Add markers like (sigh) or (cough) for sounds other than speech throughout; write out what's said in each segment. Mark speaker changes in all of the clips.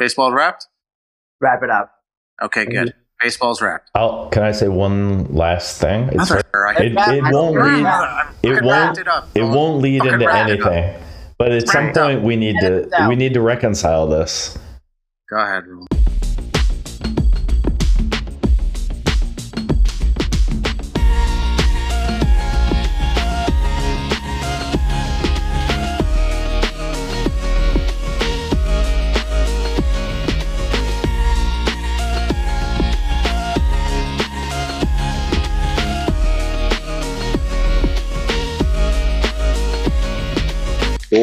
Speaker 1: Baseball wrapped?
Speaker 2: Wrap it up.
Speaker 1: Okay, good. Baseball's wrapped.
Speaker 3: I'll, can I say one last thing? It's
Speaker 1: That's all right.
Speaker 3: it, it won't lead. It won't.
Speaker 1: it.
Speaker 3: It won't lead into
Speaker 1: wrap it up.
Speaker 3: anything. But at some
Speaker 1: Wrap it up.
Speaker 3: point, we need to we need to reconcile this.
Speaker 1: Go ahead.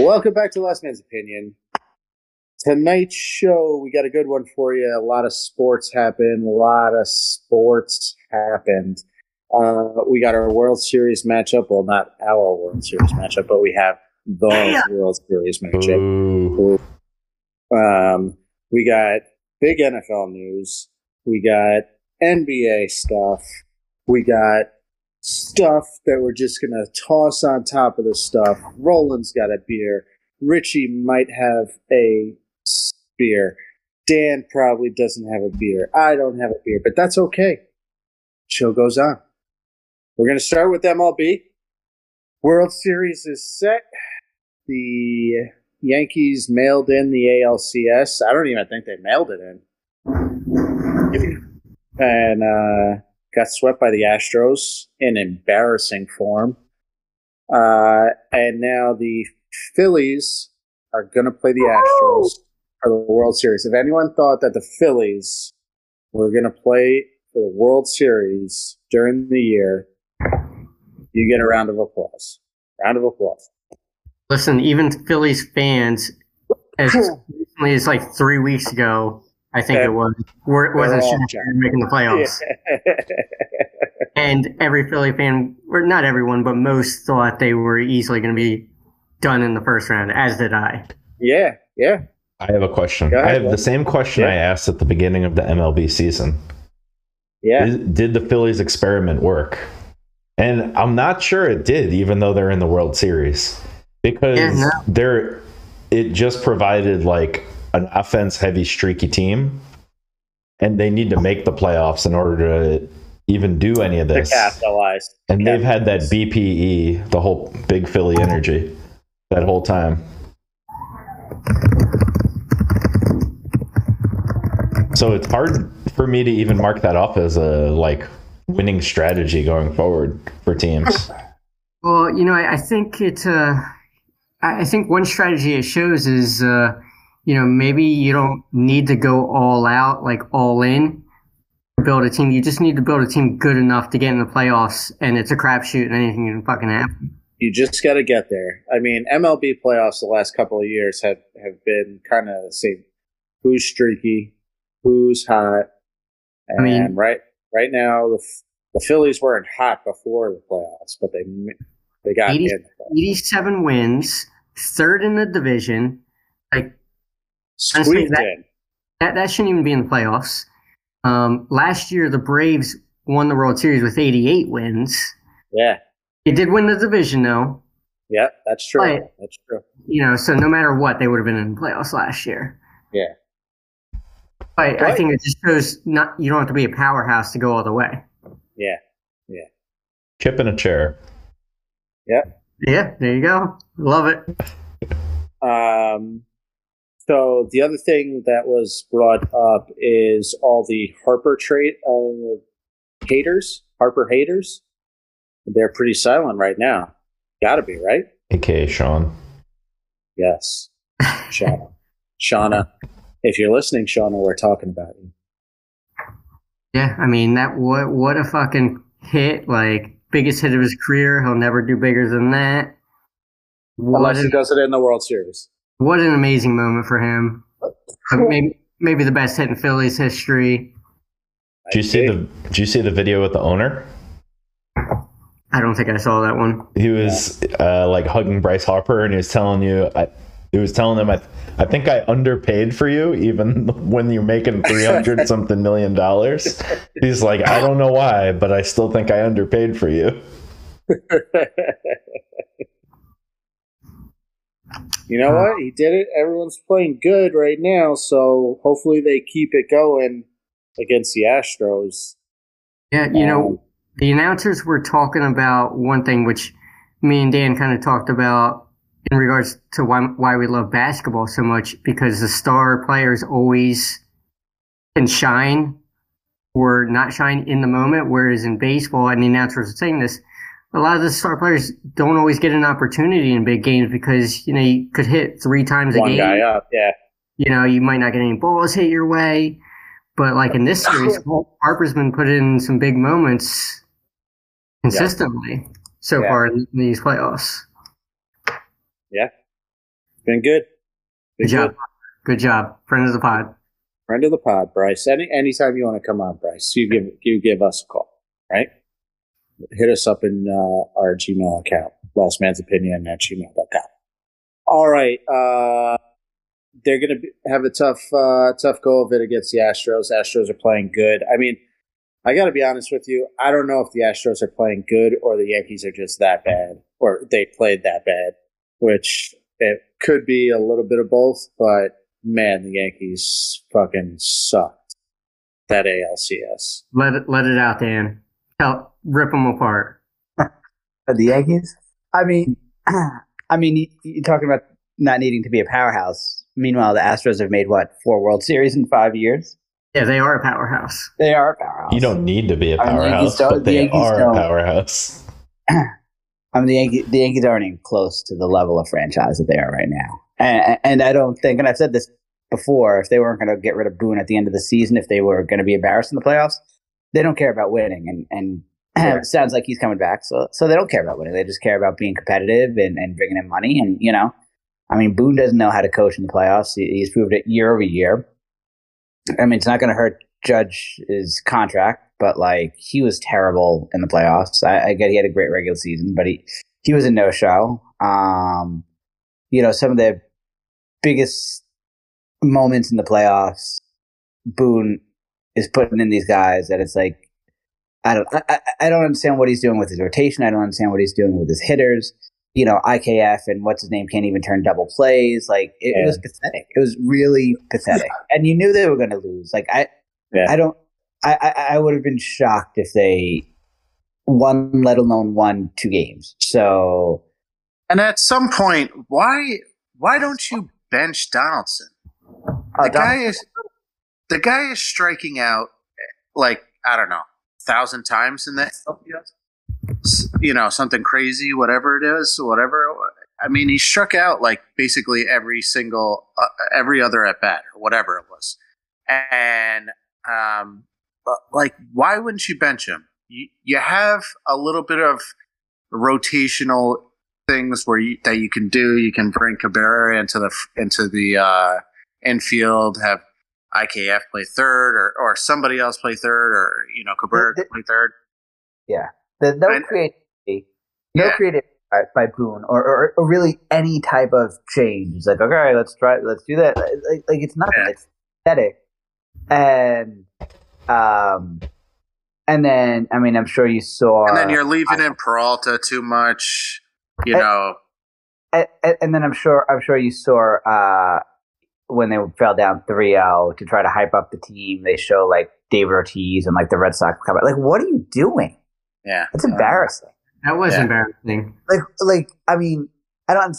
Speaker 4: Welcome back to Last Man's Opinion. Tonight's show, we got a good one for you. A lot of sports happened. A lot of sports happened. Uh, we got our World Series matchup. Well, not our World Series matchup, but we have the World Series matchup. Um, we got big NFL news. We got NBA stuff. We got stuff that we're just gonna toss on top of the stuff. Roland's got a beer. Richie might have a beer. Dan probably doesn't have a beer. I don't have a beer, but that's okay. Show goes on. We're gonna start with MLB. World Series is set. The Yankees mailed in the ALCS. I don't even think they mailed it in. And uh, got swept by the Astros in embarrassing form. Uh, and now the Phillies are going to play the Astros for the World Series. If anyone thought that the Phillies were going to play for the World Series during the year, you get a round of applause. Round of applause.
Speaker 5: Listen, even Phillies fans, as (laughs) recently as like three weeks ago, I think it was, were, wasn't
Speaker 4: all
Speaker 5: sure if they were making the playoffs. (laughs) And every Philly fan, or not everyone, but most thought they were easily going to be done in the first round, as did I.
Speaker 4: yeah, yeah.
Speaker 3: I have a question.
Speaker 4: Ahead,
Speaker 3: I have
Speaker 4: Will.
Speaker 3: the same question
Speaker 4: Yeah.
Speaker 3: I asked at the beginning of the MLB season.
Speaker 4: Yeah.
Speaker 3: Is- did the Phillies experiment work? And I'm not sure it did, even though they're in the World Series, because
Speaker 5: Yeah, no.
Speaker 3: they're it just provided like an offense heavy streaky team, and they need to make the playoffs in order to even do any of this.
Speaker 4: capitalize.
Speaker 3: And they've had that. BPE, the whole big Philly energy, that whole time. So it's hard for me to even mark that off as a like winning strategy going forward for teams.
Speaker 5: Well, you know, I, I think it. Uh, I I think one strategy it shows is, uh, you know, maybe you don't need to go all out, like all in, to build a team. You just need to build a team good enough to get in the playoffs, and it's a crapshoot, and anything can fucking happen.
Speaker 4: You just got to get there. I mean, MLB playoffs the last couple of years have, have been kind of the same. Who's streaky? Who's hot? And
Speaker 5: I mean-
Speaker 4: right right now, the, the Phillies weren't hot before the playoffs, but they they got
Speaker 5: 80
Speaker 4: in. the
Speaker 5: 87 wins, third in the division. Like
Speaker 4: Squeaked
Speaker 5: that-
Speaker 4: in.
Speaker 5: that, that shouldn't even be in the playoffs. Um, last year, the Braves won the World Series with 88 wins.
Speaker 4: Yeah,
Speaker 5: They did win the division, though.
Speaker 4: yeah, that's true.
Speaker 5: Right.
Speaker 4: That's true.
Speaker 5: you know, so no matter what, they would have been in the playoffs last year.
Speaker 4: Yeah.
Speaker 5: But I think it just shows not you don't have to be a powerhouse to go all the way.
Speaker 4: Yeah, Yeah.
Speaker 3: Chip in a chair.
Speaker 5: Yeah. Yeah, there you go. Love it.
Speaker 4: Um, so the other thing that was brought up is all the Harper trade uh, haters, Harper haters. They're pretty silent right now. Got to be right.
Speaker 3: AKA Sean.
Speaker 4: Yes, Shauna. Shauna, if you're listening, Shauna, we're talking about you.
Speaker 5: Yeah, I mean that what what a fucking hit! Like biggest hit of his career. He'll never do bigger than that. What
Speaker 4: Unless he
Speaker 5: an,
Speaker 4: does it in the World Series.
Speaker 5: What an amazing moment for him. Maybe maybe the best hit in Phillies history.
Speaker 3: Did you see the Did you see the video with the owner?
Speaker 5: I don't think I saw that one.
Speaker 3: He was uh, like hugging Bryce Harper, and he was telling you, I, he was telling him, I, I think I underpaid for you, even (laughs) when you're making three hundred (laughs) something million dollars. He's like, I don't know why, but I still think I underpaid for you. (laughs)
Speaker 6: You know what? He did it. Everyone's playing good right now, so hopefully they keep it going against the Astros.
Speaker 5: Yeah, you know, um, the announcers were talking about one thing which me and Dan kind of talked about in regards to why why we love basketball so much because the star players always can shine or not shine in the moment, whereas in baseball, and the announcers are saying this, a lot of the star players don't always get an opportunity in big games because you know you could hit three times a
Speaker 6: One
Speaker 5: game.
Speaker 6: guy up, yeah.
Speaker 5: You know, you might not get any balls hit your way, but like in this series, (laughs) Harper's been put in some big moments consistently so
Speaker 6: Yeah.
Speaker 5: far in these playoffs.
Speaker 6: Yeah, been good. Been
Speaker 5: Good job. Good job. Friend of the pod.
Speaker 6: Friend of the pod, Bryce. Any anytime you want to come on, Bryce, you give you give us a call, right? Hit us up in uh, our Gmail account, lostmansopinion at gmail.com. All right. Uh, they're going to have a tough, uh, tough go of it against the Astros. Astros are playing good. I mean, I got to be honest with you. I don't know if the Astros are playing good or the Yankees are just that bad or they played that bad, which it could be a little bit of both, but man, the Yankees fucking sucked. That ALCS.
Speaker 5: Let it let it out, Dan. Tell, rip them apart.
Speaker 2: For the Yankees? I mean, (clears throat) I mean, you- you're talking about not needing to be a powerhouse. Meanwhile, the Astros have made what four World Series in five years.
Speaker 5: Yeah, they are a powerhouse.
Speaker 2: They are a powerhouse.
Speaker 3: You don't need to be a
Speaker 2: I mean, the Yankees
Speaker 3: powerhouse,
Speaker 2: don't-
Speaker 3: but
Speaker 2: the
Speaker 3: they
Speaker 2: Yankees
Speaker 3: are a
Speaker 2: don't.
Speaker 3: powerhouse. (clears throat)
Speaker 2: I mean, the Yankees, the Yankees aren't even close to the level of franchise that they are right now. And, and I don't think, and I've said this before, if they weren't going to get rid of Boone at the end of the season, if they were going to be embarrassed in the playoffs, they don't care about winning. And, and It (laughs) sounds like he's coming back. So, so they don't care about winning. They just care about being competitive and, and bringing in money. And, you know, I mean, Boone doesn't know how to coach in the playoffs. He, he's proved it year over year. I mean, it's not going to hurt Judge's contract, but like he was terrible in the playoffs. I, I get he had a great regular season, but he, he was a no show. Um, you know, some of the biggest moments in the playoffs, Boone is putting in these guys that it's like, I don't, I, I- don't understand what he's doing with his rotation. I don't understand what he's doing with his hitters. You know, IKF and what's his name can't even turn double plays. Like it, it was pathetic. It was really pathetic, (laughs) and you knew they were going to lose. Like I,
Speaker 6: Yeah.
Speaker 2: I don't. I, I, I would have been shocked if they won, let alone won two games. So
Speaker 4: And at some point, why why don't you bench Donaldson?
Speaker 2: uh,
Speaker 4: The
Speaker 2: Don-
Speaker 4: guy is the guy is striking out like I don't know, thousand times in that. You know, something crazy, whatever it is, whatever. I mean, he struck out like basically every single, uh, every other at bat or whatever it was, and um, but, like, why wouldn't you bench him? You you have a little bit of rotational things where you, that you can do. You can bring Cabrera into the into the uh, infield, have IKF play third, or or somebody else play third, or you know Cabrera
Speaker 2: The- the-
Speaker 4: play third.
Speaker 2: Yeah, the, no
Speaker 4: And-
Speaker 2: creativity, no
Speaker 4: Yeah.
Speaker 2: creativity by, by Boone, or, or or really any type of change. It's like okay, let's try, let's do that. Like, like it's nothing.
Speaker 4: Yeah.
Speaker 2: It's pathetic, and um, and then I mean, I'm sure you saw,
Speaker 4: and then you're leaving in Peralta too much. You
Speaker 2: I-
Speaker 4: know,
Speaker 2: and, and then I'm sure I'm sure you saw uh, when they fell down 3-0 to try to hype up the team. They show like David Ortiz and like the Red Sox come out. Like, what are you doing?
Speaker 4: yeah.
Speaker 2: It's embarrassing.
Speaker 5: That was
Speaker 4: Yeah.
Speaker 5: embarrassing.
Speaker 2: Like, like I mean, I don't.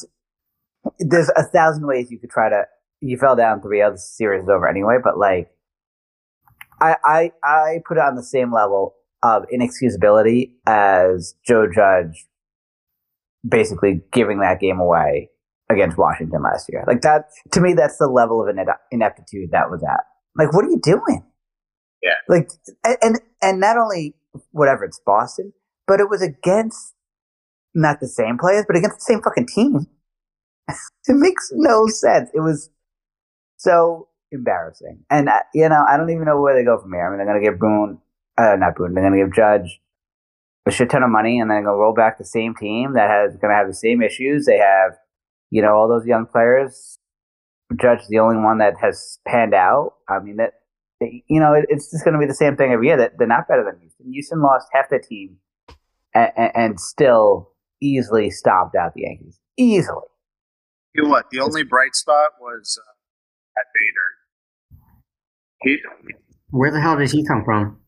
Speaker 2: There's a thousand ways you could try to. You fell down 3-0. The series is over anyway. But like, I I I put it on the same level of inexcusability as Joe Judge basically giving that game away against Washington last year. Like that to me, that's the level of ineptitude that was at. Like, what are you doing?
Speaker 4: Yeah.
Speaker 2: Like, and and, not only whatever it's Boston, but it was against not the same players, but against the same fucking team. (laughs) it makes no sense. It was so embarrassing, and uh, you know, I don't even know where they go from here. I mean, they're gonna give Boone, uh, not Boone, they're gonna give Judge a shit ton of money, and then go roll back the same team that has going to have the same issues. They have, you know, all those young players. Judge is the only one that has panned out. I mean that, they- you know, it, it's just going to be the same thing every year. That they're not better than Houston. Houston lost half the team, and, and still easily stomped out the Yankees. Easily.
Speaker 4: You know what? The only bright spot was uh, at Bader. He,
Speaker 5: Where the hell does he come from?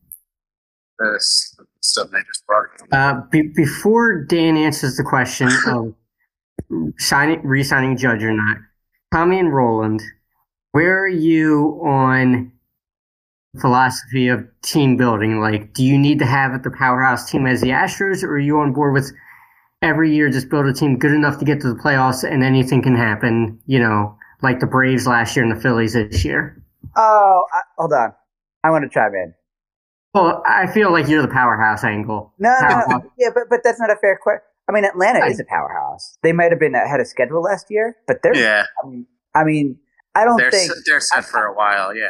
Speaker 4: this stuff they just brought.
Speaker 5: Uh, be- before Dan answers the question (coughs) of signing, re-signing Judge or not, Tommy and Roland, where are you on philosophy of team building? Like, do you need to have the powerhouse team as the Astros, or are you on board with every year just build a team good enough to get to the playoffs and anything can happen? You know, like the Braves last year and the Phillies this year.
Speaker 2: Oh, I, hold on. I want to chime in.
Speaker 5: Well, I feel like you're the powerhouse angle.
Speaker 2: No, no, no. Yeah, but but that's not a fair question. I mean, Atlanta
Speaker 5: I-
Speaker 2: is a powerhouse. They might have been ahead of schedule last year, but they're.
Speaker 4: Yeah,
Speaker 2: I mean, I mean, I don't
Speaker 4: they're
Speaker 2: think.
Speaker 4: they're set for a while. Yeah,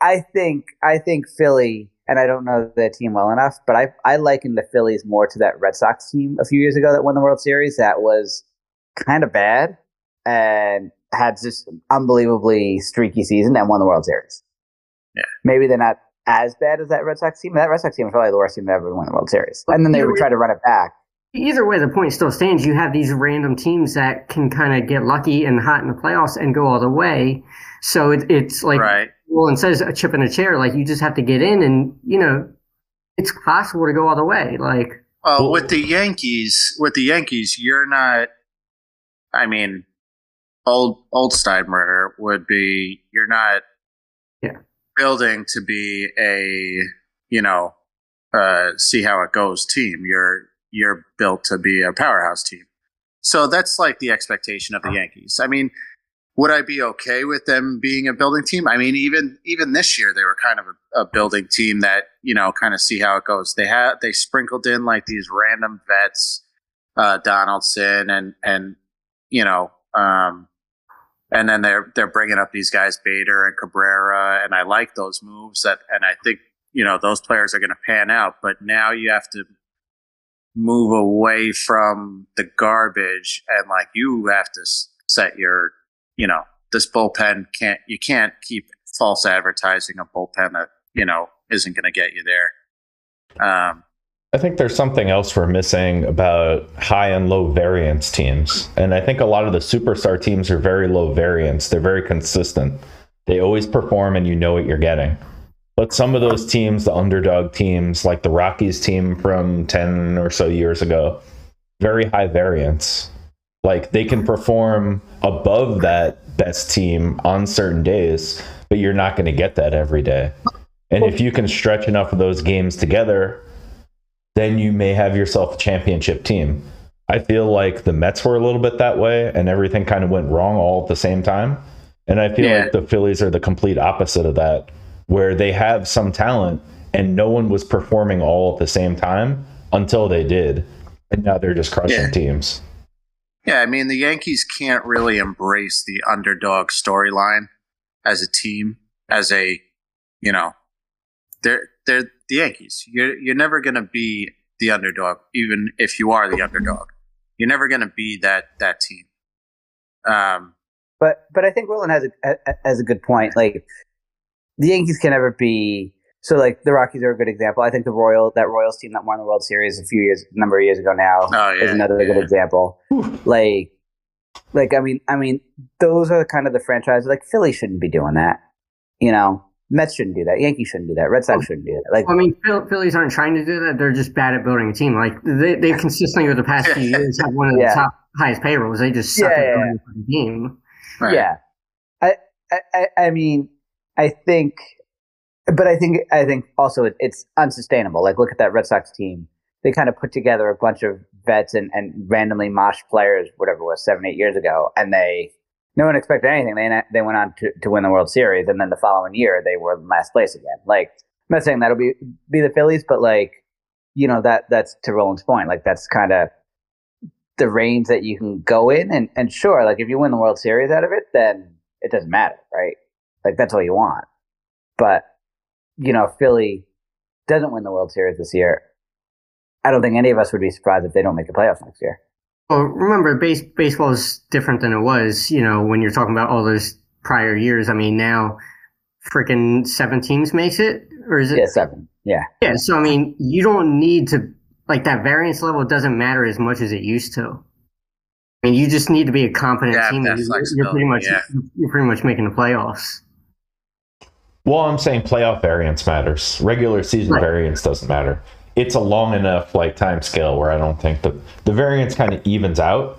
Speaker 2: I think I think Philly, and I don't know the team well enough, but I I liken the Phillies more to that Red Sox team a few years ago that won the World Series. That was kind of bad and had just an unbelievably streaky season and won the World Series.
Speaker 4: Yeah.
Speaker 2: maybe they're not as bad as that Red Sox team. That Red Sox team was probably the worst team to ever won the World Series, and then they would try to run it back.
Speaker 5: Either way, the point still stands. You have these random teams that can kind of get lucky and hot in the playoffs and go all the way. So it, it's like
Speaker 4: right.
Speaker 5: Roland says, a chip in a chair. Like you just have to get in, and you know, it's possible to go all the way. Like
Speaker 4: Well,
Speaker 3: Well-
Speaker 4: with the Yankees, with the Yankees, you're not. I mean, old old Steinbrenner would be. You're not.
Speaker 5: Yeah.
Speaker 4: Building to be a you know, uh, see how it goes team. You're you're built to be a powerhouse team. So that's like the expectation of the Yankees. I mean, would I be okay with them being a building team? I mean, even even this year they were kind of a, a building team that you know kind of see how it goes. They had they sprinkled in like these random vets, uh, Donaldson and and you know, um, and then they're they're bringing up these guys Bader and Cabrera, and I like those moves. That and I think you know those players are going to pan out. But now you have to move away from the garbage and like you have to set your you know this bullpen can't you can't keep false advertising a bullpen that you know isn't going to get you there um
Speaker 3: I think there's something else we're missing about high and low variance teams. And I think a lot of the superstar teams are very low variance. They're very consistent. They always perform and you know what you're getting. But some of those teams, the underdog teams, like the Rockies team from 10 or so years ago, very high variance. Like they can perform above that best team on certain days, but you're not going to get that every day. And if you can stretch enough of those games together, then you may have yourself a championship team. I feel like the Mets were a little bit that way and everything kind of went wrong all at the same time. And I feel
Speaker 4: Yeah.
Speaker 3: like the Phillies are the complete opposite of that, where they have some talent and no one was performing all at the same time until they did. And now they're just crushing
Speaker 4: Yeah.
Speaker 3: teams.
Speaker 4: yeah i mean the yankees can't really embrace the underdog storyline as a team as a you know they're they're the yankees you're you're never going to be the underdog even if you are the underdog you're never going to be that that team um
Speaker 2: But but I think Roland has a, a has a good point. Like the Yankees can never be so like the Rockies are a good example. I think the Royal that Royals team that won the World Series a few years number of years ago now
Speaker 4: Oh, yeah,
Speaker 2: is another
Speaker 4: yeah.
Speaker 2: good example. Like like I mean I mean those are kind of the franchises like Philly shouldn't be doing that. You know, Mets shouldn't do that. Yankees shouldn't do that. Red Sox oh, shouldn't do that. Like
Speaker 5: I mean, Phil- Phillies aren't trying to do that. They're just bad at building a team. Like they they consistently over the past few (laughs) years have one of the
Speaker 2: Yeah.
Speaker 5: top highest payrolls. They just suck
Speaker 2: Yeah,
Speaker 5: at
Speaker 2: yeah,
Speaker 5: building a team.
Speaker 4: right.
Speaker 2: Yeah, I, I, I- I mean, I think, but I think, I think also it, it's unsustainable. Like, look at that Red Sox team. They kind of put together a bunch of vets and, and randomly mosh players, whatever it was, seven, eight years ago, and they, no one expected anything. They they went on to, to win the World Series, and then the following year they were in last place again. Like, I'm not saying that'll be be the Phillies, but like, you know, that that's to Roland's point. Like, that's kind of the range that you can go in and, and sure, like if you win the World Series out of it, then it doesn't matter, right? Like that's all you want. But, you know, if Philly doesn't win the World Series this year, I don't think any of us would be surprised if they don't make the playoffs next year.
Speaker 5: Well, remember, base, baseball is different than it was. You know, when you're talking about all those prior years. I mean, now freaking seven teams makes it, or is it?
Speaker 2: Yeah, seven. Yeah.
Speaker 5: Yeah, so I mean, you don't need to like that variance level doesn't matter as much as it used to. I And you just need to be a competent
Speaker 4: Yeah,
Speaker 5: team.
Speaker 4: that
Speaker 5: and You're, you're pretty much
Speaker 4: yeah.
Speaker 5: you're pretty much making the playoffs.
Speaker 3: Well, I'm saying playoff variance matters. Regular season
Speaker 5: Right.
Speaker 3: variance doesn't matter. It's a long enough like time scale where I don't think that the variance kind of evens out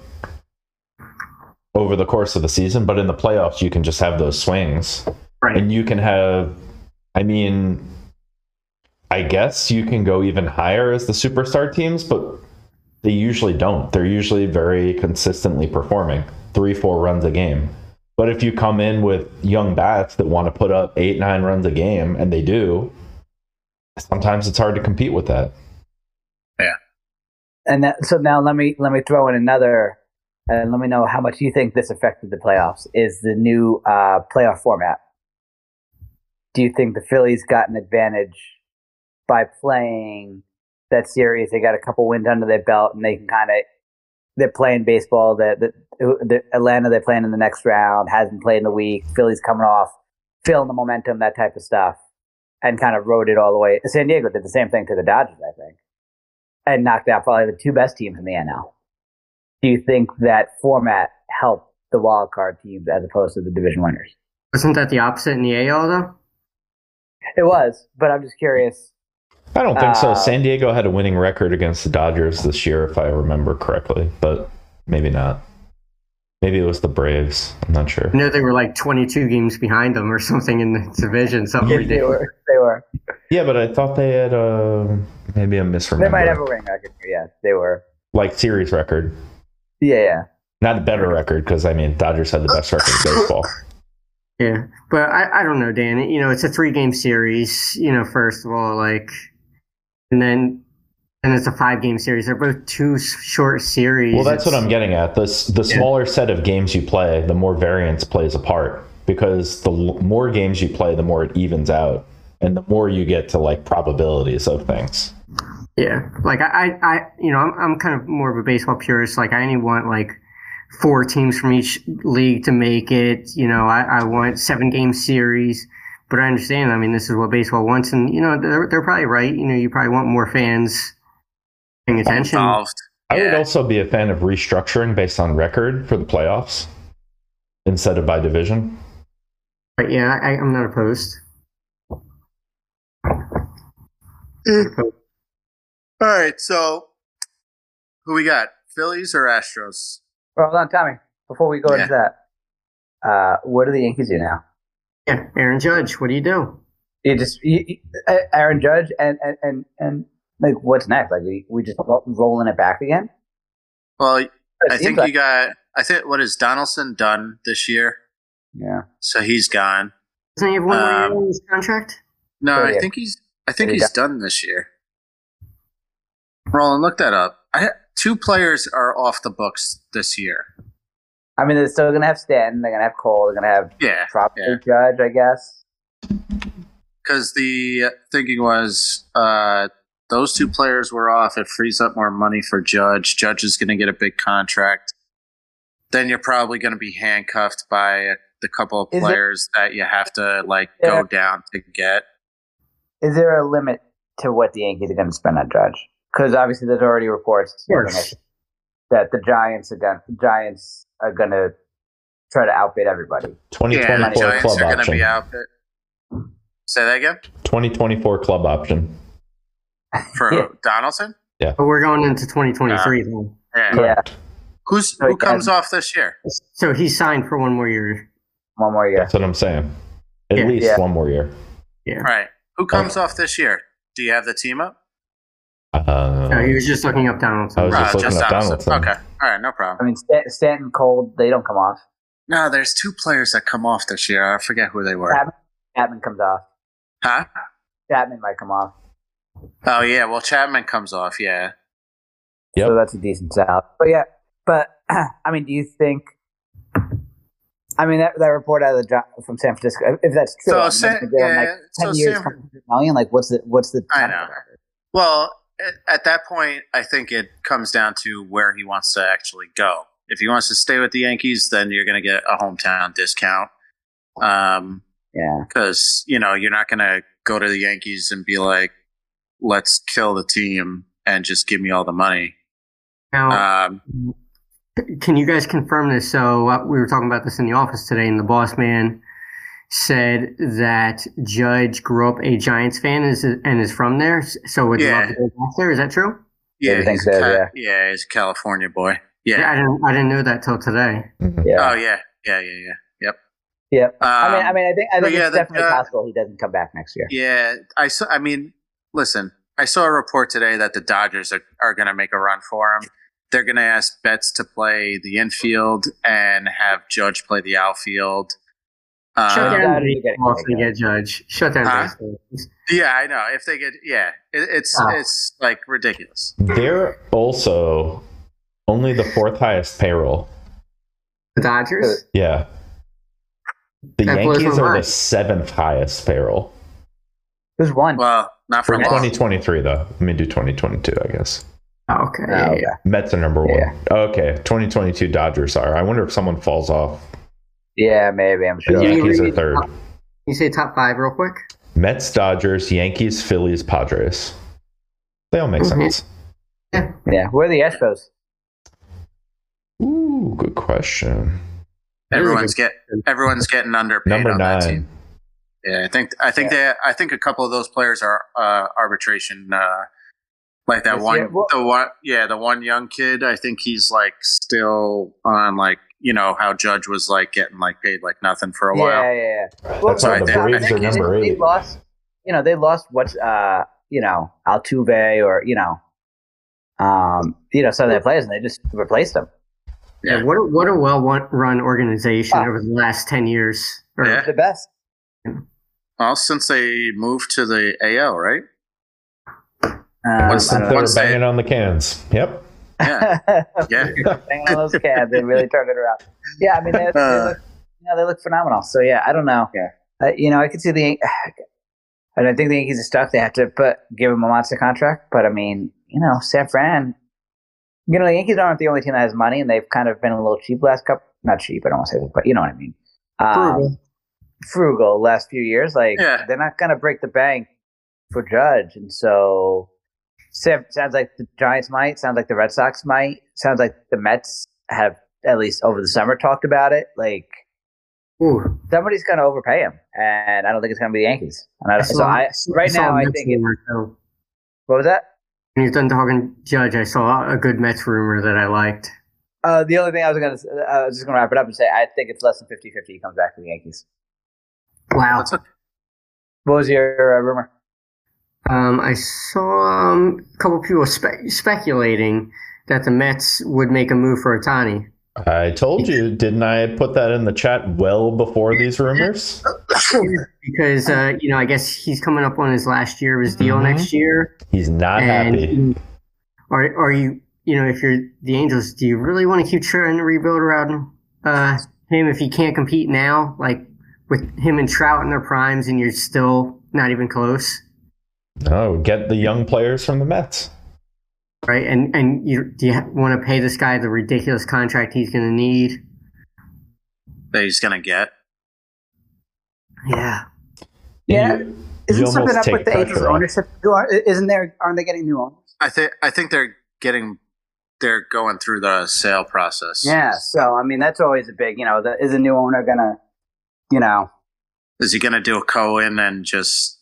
Speaker 3: over the course of the season. But in the playoffs, you can just have those swings,
Speaker 5: Right.
Speaker 3: and you can have. I mean, I guess you can go even higher as the superstar teams, but they usually don't. They're usually very consistently performing three, four runs a game. But if you come in with young bats that want to put up eight, nine runs a game, and they do, sometimes it's hard to compete with that. Yeah.
Speaker 2: And that, so now let me let me throw in another, and let me know how much you think this affected the playoffs. Is the new uh, playoff format? Do you think the Phillies got an advantage by playing that series? They got a couple wins under their belt, and they can kind of they're playing baseball. That the, the Atlanta they're playing in the next round hasn't played in a week. Phillies coming off, feeling the momentum, that type of stuff, and kind of rode it all the way. San Diego did the same thing to the Dodgers, I think and knocked out probably the two best teams in the NL. Do you think that format helped the wild card teams as opposed to the division winners?
Speaker 5: Wasn't that the opposite in the AL though?
Speaker 2: It was, but I'm just curious.
Speaker 3: I don't think so.
Speaker 2: Uh,
Speaker 3: San Diego had a winning record against the Dodgers this year, if I remember correctly, but maybe not. Maybe it was the Braves. I'm not sure.
Speaker 5: I know they were like 22 games behind them or something in the division. Something
Speaker 2: they
Speaker 5: ridiculous.
Speaker 2: were, they were.
Speaker 3: Yeah, but I thought they had uh, maybe a misremember.
Speaker 2: They might have a winning record. Yeah, they were.
Speaker 3: like series record,
Speaker 2: Yeah, yeah.
Speaker 3: not a better record because I mean Dodgers had the best record in baseball.
Speaker 5: Yeah, but I, I don't know, Dan. You know, it's a three game series. You know, first of all, like, and then and it's a five game series. They're both two short series.
Speaker 3: Well, that's what I'm getting at. The the
Speaker 5: Yeah.
Speaker 3: smaller set of games you play, the more variance plays a part because the more games you play, the more it evens out, and the more you get to like probabilities of things.
Speaker 5: Yeah, like I, I, I you know, I'm, I'm kind of more of a baseball purist. Like I only want like four teams from each league to make it. You know, I, I want seven game series. But I understand. I mean, this is what baseball wants, and you know, they're, they're probably right. You know, you probably want more fans paying attention.
Speaker 4: Involved.
Speaker 3: I would also be a fan of restructuring based on record for the playoffs instead of by division.
Speaker 5: But yeah, I, I'm not opposed. (laughs)
Speaker 4: All right, so who we got? Phillies or Astros?
Speaker 2: Well, hold on, Tommy. Before we go
Speaker 4: Yeah.
Speaker 2: into that, uh, what do the Yankees do now?
Speaker 5: Yeah, Aaron Judge, what do you do?
Speaker 2: You just you, you- uh, Aaron Judge and and and, and like what's next? Like we, we just rolling it back again?
Speaker 4: Well, I think
Speaker 2: like-
Speaker 4: you got. I think what is Donaldson done this year?
Speaker 2: yeah.
Speaker 4: So he's gone.
Speaker 5: Doesn't he have one more year
Speaker 4: Um,
Speaker 5: on his contract?
Speaker 4: No,
Speaker 2: Oh,
Speaker 4: I think he's. I think
Speaker 2: Is he
Speaker 4: he's done this year. Roland, look that up. I, two players are off the books this year.
Speaker 2: I mean, they're still gonna have Stanton. They're gonna have Cole. They're gonna have
Speaker 4: Yeah,
Speaker 2: probably
Speaker 4: yeah.
Speaker 2: Judge, I guess.
Speaker 4: because the thinking was uh, those two players were off. It frees up more money for Judge. Judge is going to get a big contract. Then you're probably going to be handcuffed by the couple of
Speaker 2: Is it-
Speaker 4: players that you have to like
Speaker 2: Yeah.
Speaker 4: go down to get.
Speaker 2: Is there a limit to what the Yankees are going to spend on Judge? Because obviously, there's already reports
Speaker 5: course.
Speaker 2: that the Giants are going the Giants are going to try to outbid everybody.
Speaker 4: Yeah,
Speaker 3: 2024
Speaker 4: the
Speaker 3: club
Speaker 4: are
Speaker 3: option.
Speaker 4: be out. Say that again
Speaker 3: 2024 club option.
Speaker 4: for
Speaker 2: Yeah.
Speaker 4: Donaldson. Yeah.
Speaker 5: But we're going into 2023 then.
Speaker 4: Yeah.
Speaker 3: Correct.
Speaker 4: Who's
Speaker 2: So
Speaker 4: who comes
Speaker 2: can-
Speaker 4: off this year?
Speaker 5: So he's signed for one more year.
Speaker 2: One more year.
Speaker 3: That's what I'm saying. At
Speaker 5: Yeah.
Speaker 3: least
Speaker 2: Yeah.
Speaker 3: one more year.
Speaker 5: Yeah.
Speaker 4: Right. Who comes off this year? Do you have the team up?
Speaker 3: Uh,
Speaker 5: No, he was just looking up Donaldson.
Speaker 3: I was just
Speaker 4: Ah,
Speaker 3: looking up Donaldson.
Speaker 4: Okay. All right. No problem.
Speaker 2: I mean, Stan- Stanton, Cole, they don't come off.
Speaker 4: No, there's two players that come off this year. I forget who they were.
Speaker 2: Chapman, Chapman comes off.
Speaker 4: Huh?
Speaker 2: Chapman might come off.
Speaker 4: Oh yeah. Well, Chapman comes off. Yeah.
Speaker 3: Yep.
Speaker 2: So that's a decent salary. But yeah, but (clears throat) I mean, do you think? I mean, that, that report out of the Jo- from San Francisco, if that's true,
Speaker 4: So
Speaker 2: I mean,
Speaker 4: San-
Speaker 2: they're gonna give him,
Speaker 4: yeah,
Speaker 2: like
Speaker 4: so
Speaker 2: ten years,
Speaker 4: San-
Speaker 2: 100 million. Like, what's the what's the?
Speaker 4: I know. Well, at- at that point, I think it comes down to where he wants to actually go. If he wants to stay with the Yankees, then you're going to get a hometown discount. Um,
Speaker 2: Yeah,
Speaker 4: because you know you're not going to go to the Yankees and be like, "Let's kill the team and just give me all the money."
Speaker 5: Now,
Speaker 4: Um,
Speaker 5: can you guys confirm this? So uh, we were talking about this in the office today, and the boss man said that Judge grew up a Giants fan and is, and is from there, so would
Speaker 4: Yeah.
Speaker 5: love to go back there. Is that true?
Speaker 4: Yeah,
Speaker 2: I think
Speaker 4: he's
Speaker 2: so,
Speaker 4: a
Speaker 2: yeah.
Speaker 4: yeah, he's a California boy. Yeah.
Speaker 5: I didn't. I didn't know that till today.
Speaker 2: Yeah.
Speaker 4: Oh yeah, yeah, yeah, yeah. Yep.
Speaker 2: Yep.
Speaker 4: Um,
Speaker 2: I mean, I mean, I think I think
Speaker 4: yeah,
Speaker 2: it's
Speaker 4: the-
Speaker 2: definitely
Speaker 4: uh,
Speaker 2: possible he doesn't come back next year.
Speaker 4: Yeah, I saw. I mean, listen, I saw a report today that the Dodgers are, are going to make a run for him. They're going to ask Betts to play the infield and have Judge play the outfield.
Speaker 5: Shut
Speaker 4: Um,
Speaker 2: Yeah.
Speaker 5: down
Speaker 2: Dodgers
Speaker 5: the
Speaker 2: are getting
Speaker 5: boss
Speaker 2: kicked
Speaker 5: get Judge. Shut down.
Speaker 4: Huh? Yeah, I know. If they get, yeah, it, it's
Speaker 5: Oh.
Speaker 4: it's like ridiculous.
Speaker 3: They're also only the fourth highest payroll.
Speaker 5: The Dodgers.
Speaker 3: Yeah. The
Speaker 5: That
Speaker 3: Yankees are the seventh highest payroll.
Speaker 2: There's one?
Speaker 4: Well, not for
Speaker 3: For 2023, though. Let me do 2022, I guess.
Speaker 5: Oh, okay.
Speaker 2: Oh,
Speaker 5: yeah,
Speaker 2: okay.
Speaker 5: yeah.
Speaker 3: Mets are number one.
Speaker 2: Yeah.
Speaker 3: Okay, 2022 Dodgers are. I wonder if someone falls off.
Speaker 2: Yeah, maybe. I'm sure.
Speaker 5: Can you
Speaker 3: Yankees are
Speaker 5: read-
Speaker 3: third.
Speaker 5: Can you say top five real quick?
Speaker 3: Mets, Dodgers, Yankees, Phillies, Padres. They all make
Speaker 5: Mhm.
Speaker 3: sense.
Speaker 2: Yeah. yeah. Where are the Astros?
Speaker 3: Ooh, good question.
Speaker 4: Everyone's get everyone's getting underpaid
Speaker 3: Number
Speaker 4: on that
Speaker 3: nine.
Speaker 4: team. Yeah, I think I think they I think a couple of those players are uh, arbitration. Uh, like that
Speaker 2: This
Speaker 4: one,
Speaker 2: year? Well-
Speaker 4: the one, yeah, the one young kid. I think he's like still on like you know how Judge was like getting like paid like nothing for a
Speaker 2: Yeah,
Speaker 4: while.
Speaker 2: yeah, yeah.
Speaker 3: That's
Speaker 4: why
Speaker 3: why the
Speaker 4: they-
Speaker 3: Braves
Speaker 4: they-
Speaker 3: are number
Speaker 2: They
Speaker 3: eight.
Speaker 2: lost. You know, they lost what's uh, you know, Altuve or you know, um, you know, some of their players, and they just replaced them.
Speaker 5: Yeah.
Speaker 4: Yeah.
Speaker 5: What a, what a well run organization
Speaker 2: Oh.
Speaker 5: over the last ten years. Or-
Speaker 4: Yeah.
Speaker 2: The best.
Speaker 4: Well, since they moved to the AL, right?
Speaker 2: Um,
Speaker 4: Once
Speaker 2: I
Speaker 3: Since
Speaker 2: don't
Speaker 3: they
Speaker 2: know.
Speaker 3: were banging on the cans. Yep.
Speaker 4: Yeah, yeah.
Speaker 2: On those cans, they really turned it around. Yeah, I mean, they, they
Speaker 4: Uh.
Speaker 2: look, you know, they look phenomenal. So yeah, I don't know.
Speaker 4: Yeah.
Speaker 2: Uh, you know, I could see the. (sighs) I don't think the Yankees are stuck. They have to put give him a monster contract. But I mean, you know, San Fran. You know, the Yankees aren't the only team that has money, and they've kind of been a little cheap last couple. Not cheap, I don't want to say that, but you know what I mean. Um,
Speaker 5: Frugal.
Speaker 2: frugal last few years. Like
Speaker 4: Yeah.
Speaker 2: they're not gonna break the bank for Judge, and so sounds like the Giants might. Sounds like the Red Sox might. Sounds like the Mets have at least over the summer talked about it. Like
Speaker 5: Ooh.
Speaker 2: somebody's gonna overpay him, and I don't think it's gonna be the Yankees. And I,
Speaker 5: I
Speaker 2: so I right
Speaker 5: saw
Speaker 2: now
Speaker 5: a
Speaker 2: I
Speaker 5: Mets
Speaker 2: think it,
Speaker 5: rumor, too.
Speaker 2: what was that?
Speaker 5: When he's done talking Judge, I saw a good Mets rumor that I liked.
Speaker 2: Uh, the only thing I was gonna I was just gonna wrap it up and say I think it's less than 50-50 he comes back to the Yankees.
Speaker 5: Wow.
Speaker 2: What was your uh, rumor?
Speaker 5: Um, I saw um, a couple people spe- speculating that the Mets would make a move for Ohtani.
Speaker 3: I told you, didn't I put that in the chat well before these rumors? (coughs)
Speaker 5: because uh, you know I guess he's coming up on his last year of his deal
Speaker 3: Mhm.
Speaker 5: next year,
Speaker 3: He's not happy.
Speaker 5: are are you you know if you're the Angels, do you really want to keep trying to rebuild around uh, him if he can't compete now, like with him and Trout in their primes, and you're still not even close,
Speaker 3: Oh, get the young players from the Mets.
Speaker 5: right? And and you do you want to pay this guy the ridiculous contract he's going to need?
Speaker 4: That he's gonna get.
Speaker 5: Yeah,
Speaker 2: Yeah.
Speaker 3: You-
Speaker 2: Isn't
Speaker 3: you
Speaker 2: something up with the Angels ownership? Isn't there? Aren't they getting new owners?
Speaker 4: I think I think they're getting they're going through the sale process.
Speaker 2: Yeah. So I mean, that's always a big. You know, the, is a new owner gonna, you know,
Speaker 4: Is he gonna do a Cohen and just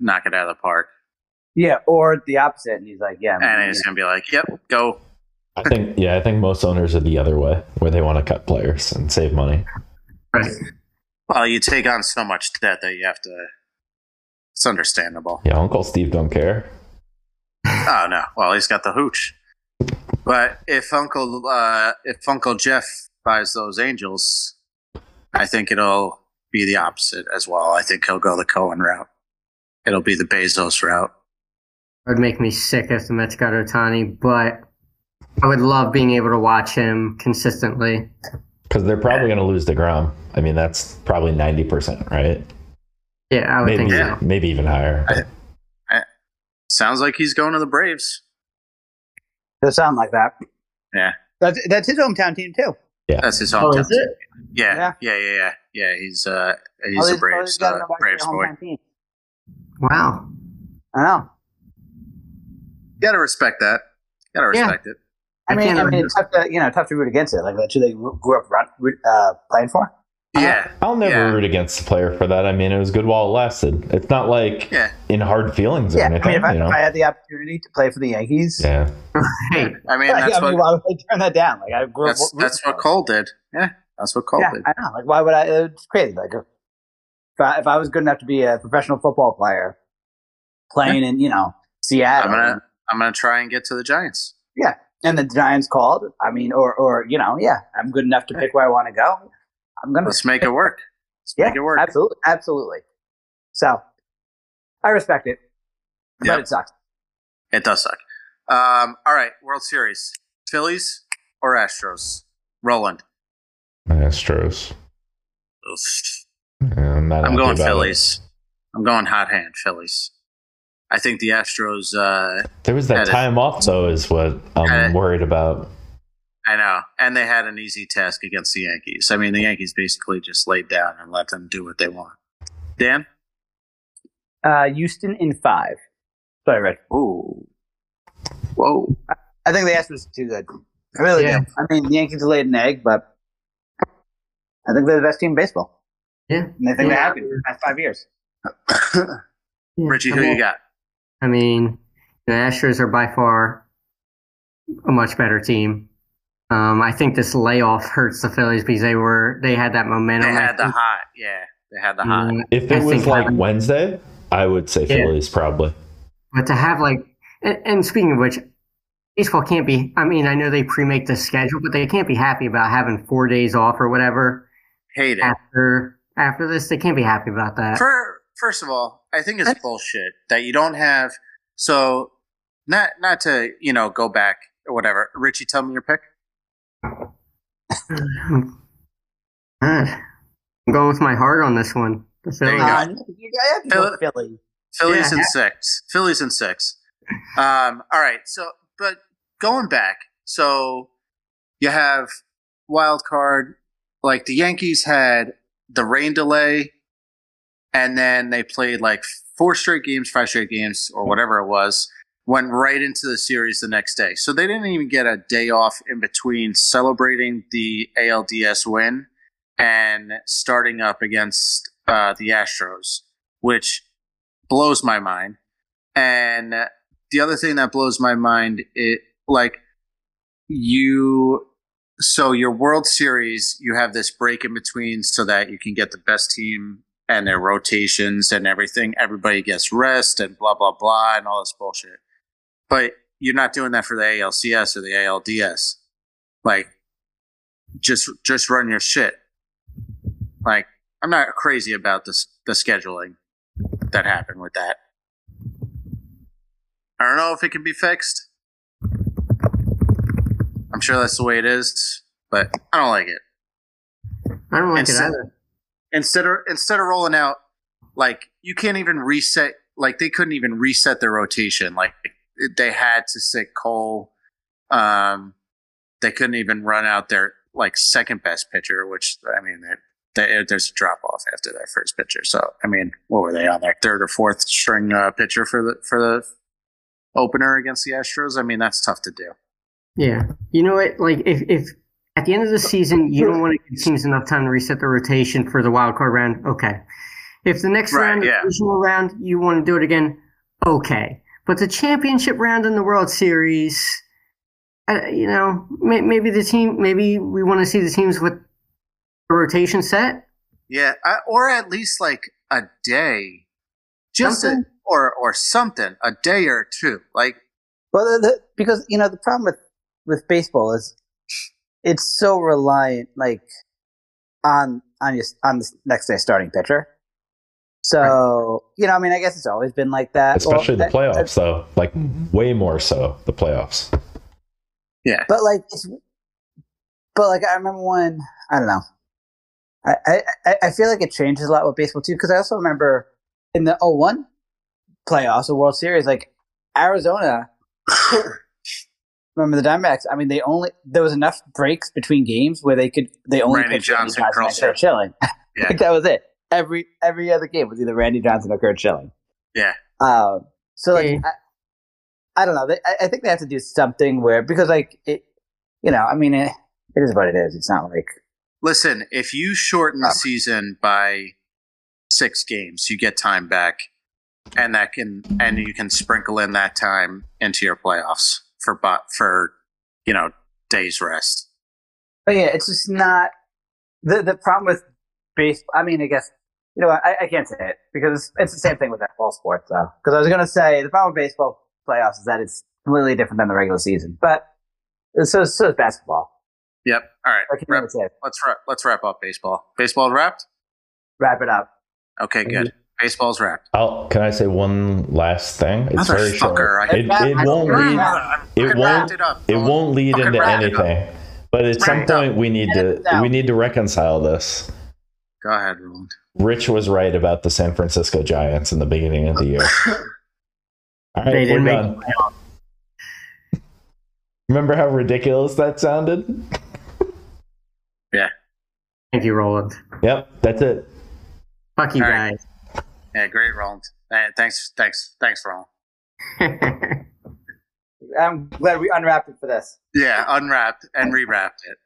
Speaker 4: knock it out of the park?
Speaker 2: yeah, or the opposite? And he's like, yeah,
Speaker 4: And
Speaker 2: you
Speaker 4: he's
Speaker 2: know.
Speaker 4: gonna be like, "Yep, go."
Speaker 3: I think, yeah, I think most owners are the other way, where they want to cut players and save money.
Speaker 5: right.
Speaker 4: Well, you take on so much debt that you have to. It's understandable.
Speaker 3: Yeah, Uncle Steve don't care.
Speaker 4: Oh no! Well, he's got the hooch. But if Uncle uh, if Uncle Jeff buys those Angels, I think it'll be the opposite as well. I think he'll go the Cohen route. It'll be the Bezos route.
Speaker 5: It would make me sick if the Mets got Ohtani, but I would love being able to watch him consistently.
Speaker 3: Because they're probably going to lose DeGrom. I mean, that's probably 90%, right?
Speaker 5: Yeah, I would
Speaker 3: Maybe,
Speaker 5: think so.
Speaker 3: maybe even higher.
Speaker 4: Sounds like he's going to the Braves.
Speaker 2: Does sound like that.
Speaker 4: Yeah.
Speaker 2: That's that's his hometown team too.
Speaker 4: Yeah, that's his
Speaker 5: Oh,
Speaker 4: hometown.
Speaker 5: is it?
Speaker 4: Yeah,
Speaker 2: Yeah.
Speaker 4: yeah, yeah, yeah, yeah. He's uh, he's
Speaker 2: All
Speaker 4: a Braves
Speaker 2: these
Speaker 4: uh,
Speaker 2: go back to
Speaker 4: Braves boy.
Speaker 2: team.
Speaker 5: Wow.
Speaker 2: I know.
Speaker 4: You gotta respect that. You gotta
Speaker 5: Yeah.
Speaker 4: respect it.
Speaker 2: I mean,
Speaker 5: can't
Speaker 2: I mean, it's tough to you know tough to root against it. Like that's who they grew up run, uh, playing for.
Speaker 4: Yeah,
Speaker 3: I'll never
Speaker 4: Yeah.
Speaker 3: root against the player for that. I mean, it was good while it lasted. It's not like
Speaker 4: yeah.
Speaker 3: in hard feelings or
Speaker 2: Yeah, I mean, if I,
Speaker 3: you know?
Speaker 2: if I had the opportunity to play for the Yankees,
Speaker 3: yeah.
Speaker 5: Hey, (laughs)
Speaker 4: I mean,
Speaker 2: like, (laughs)
Speaker 4: that's
Speaker 2: I mean,
Speaker 4: what
Speaker 2: why would I turn that down? Like I grew
Speaker 4: that's
Speaker 2: up.
Speaker 4: that's what. Cole did. Yeah, that's what Cole
Speaker 2: Yeah,
Speaker 4: did.
Speaker 2: I know. Like, why would I? It's crazy. Like, if I, if I was good enough to be a professional football player, playing in you know
Speaker 4: I'm
Speaker 2: Seattle,
Speaker 4: gonna I'm gonna try and get to the Giants. Yeah.
Speaker 2: And the Giants called, I mean, or or you know, yeah, I'm good enough to pick where I want to go. I'm gonna
Speaker 4: Let's make it work. Let's
Speaker 2: yeah,
Speaker 4: make it work.
Speaker 2: absolutely, absolutely. So, I respect it, but
Speaker 4: Yep.
Speaker 2: it sucks.
Speaker 4: It does suck. Um, all right, World Series: Phillies or Astros? Roland.
Speaker 3: Astros.
Speaker 4: Oof.
Speaker 3: Yeah, I'm,
Speaker 4: I'm going
Speaker 3: about it.
Speaker 4: Phillies. I'm going hot hand Phillies. I think the Astros. Uh,
Speaker 3: There was that
Speaker 4: Had it.
Speaker 3: time off, though, is what I'm
Speaker 4: Had
Speaker 3: worried about.
Speaker 4: I know, and they had an easy task against the Yankees. I mean, the Yankees basically just laid down and let them do what they want. Dan.
Speaker 2: Uh, Houston in five. Sorry, Red.
Speaker 4: Ooh. Whoa.
Speaker 2: I think the Astros is too good. I really
Speaker 5: Yeah.
Speaker 2: do. I mean, the Yankees laid an egg, but I think they're the best team in baseball,
Speaker 5: yeah.
Speaker 2: and I think they
Speaker 5: Yeah.
Speaker 2: have been for the past five years.
Speaker 5: yeah.
Speaker 4: Richie, who
Speaker 5: I'm
Speaker 4: you got?
Speaker 5: I mean, the Astros are by far a much better team. Um, I think this layoff hurts the Phillies because they were they had that momentum. I
Speaker 4: had the hot. Yeah, they had the hot.
Speaker 5: Mm,
Speaker 3: If
Speaker 5: I
Speaker 3: it was like
Speaker 5: having-
Speaker 3: Wednesday, I would say
Speaker 5: Yeah.
Speaker 3: Phillies probably.
Speaker 5: But to have like, and, and speaking of which, baseball can't be. I mean, I know they pre-make the schedule, but they can't be happy about having four days off or whatever
Speaker 4: Hate it.
Speaker 5: after after this. They can't be happy about that.
Speaker 4: For first of all, I think it's bullshit that you don't have. So, not not to you know go back or whatever. Richie, tell me your pick. (sighs)
Speaker 5: I'm going with my heart on this one. The
Speaker 4: There you
Speaker 5: Phillies.
Speaker 4: go.
Speaker 2: Uh, you have to go with Philly.
Speaker 4: Phillies
Speaker 5: Yeah.
Speaker 4: in six. Phillies in six. Um, all right. So, but going back, so you have wild card. Like the Yankees had the rain delay, and then they played like four straight games, five straight games, or whatever it was. Went right into the series the next day. So they didn't even get a day off in between celebrating the ALDS win and starting up against uh, the Astros, which blows my mind. And the other thing that blows my mind, it like you. So your World Series, you have this break in between, so that you can get the best team and their rotations and everything. Everybody gets rest and blah blah blah and all this bullshit. But you're not doing that for the ALCS or the ALDS. Like, just just run your shit. Like, I'm not crazy about this the scheduling that happened with that. I don't know if it can be fixed. I'm sure that's the way it is, but I don't like it.
Speaker 5: I don't like it
Speaker 4: Instead-
Speaker 5: either.
Speaker 4: Instead of instead of rolling out, like you can't even reset. Like they couldn't even reset their rotation. Like they had to sit Cole. Um, they couldn't even run out their like second best pitcher, which I mean, they, they, there's a drop off after their first pitcher. So I mean, what were they on their third or fourth string uh, pitcher for the for the opener against the Astros? I mean, that's tough to do.
Speaker 5: Yeah. You know what? Like, if, if at the end of the season you don't want to give teams enough time to reset the rotation for the wild card round, okay. If the next
Speaker 4: Right,
Speaker 5: round,
Speaker 4: yeah.
Speaker 5: the divisional round, you want to do it again, okay. But the championship round in the World Series, uh, you know, may, maybe the team, maybe we want to see the teams with a rotation set.
Speaker 4: Yeah, I, or at least like a day, just a, or or something, a day or two. Like
Speaker 2: Well, the, the, because you know the problem with with baseball is it's so reliant, like on on your on the next day starting pitcher. So you know, I mean, I guess it's always been like that.
Speaker 3: Especially
Speaker 2: Well,
Speaker 3: the
Speaker 2: I- I-
Speaker 3: playoffs, though. Like mm-hmm. way more so the playoffs.
Speaker 4: yeah,
Speaker 2: But like, it's, but like, I remember when I don't know. I, I I- I feel like it changes a lot with baseball too because I also remember in the 01 playoffs or World Series, like Arizona. Remember the Diamondbacks? I mean, they only there was enough breaks between games where they could they only
Speaker 4: Randy Johnson,
Speaker 2: Randy
Speaker 4: Curl
Speaker 2: Johnson and Curt Schilling. (laughs)
Speaker 4: Yeah.
Speaker 2: like that was it. Every every other game was either Randy Johnson or Curt Schilling.
Speaker 4: yeah,
Speaker 2: Um, so like,
Speaker 5: Yeah.
Speaker 2: I, I don't know. They, I, I think they have to do something where because like it, you know, I mean, it, it is what it is. It's not like
Speaker 4: Listen, if you shorten the season by six games, you get time back, and that can and you can sprinkle in that time into your playoffs for but for you know days rest.
Speaker 2: But yeah, it's just not the the problem with baseball. I mean, I guess you know I, I can't say it because it's, it's the same thing with that all sports, though. Because I was going to say the problem with baseball playoffs is that it's completely different than the regular season, but so so is basketball.
Speaker 4: Yep. All right.
Speaker 2: I can
Speaker 4: Wrap,
Speaker 2: say it.
Speaker 4: let's wrap, let's wrap up baseball. Baseball wrapped.
Speaker 2: Wrap it up.
Speaker 4: Okay, good. Baseball's wrapped.
Speaker 3: I'll, can I say one last thing? It's very short. It, it won't lead. It won't.
Speaker 4: it up.
Speaker 3: It won't lead into
Speaker 4: wrap it up.
Speaker 3: anything. But at some
Speaker 4: Wrap it up.
Speaker 3: point, we need to we need to reconcile this.
Speaker 4: Go ahead, Roland.
Speaker 3: Rich was right about the San Francisco Giants in the beginning of the year. (laughs) All right,
Speaker 5: They
Speaker 3: we're
Speaker 5: make
Speaker 3: done. Remember how ridiculous that sounded? Yeah.
Speaker 5: Thank you, Roland.
Speaker 3: Yep, that's it.
Speaker 5: Fuck you
Speaker 4: All right.
Speaker 5: Guys.
Speaker 4: Yeah, great, Roland. Uh, thanks, thanks, thanks, Roland. (laughs)
Speaker 2: I'm glad we unwrapped it for this.
Speaker 4: Yeah, unwrapped and rewrapped it.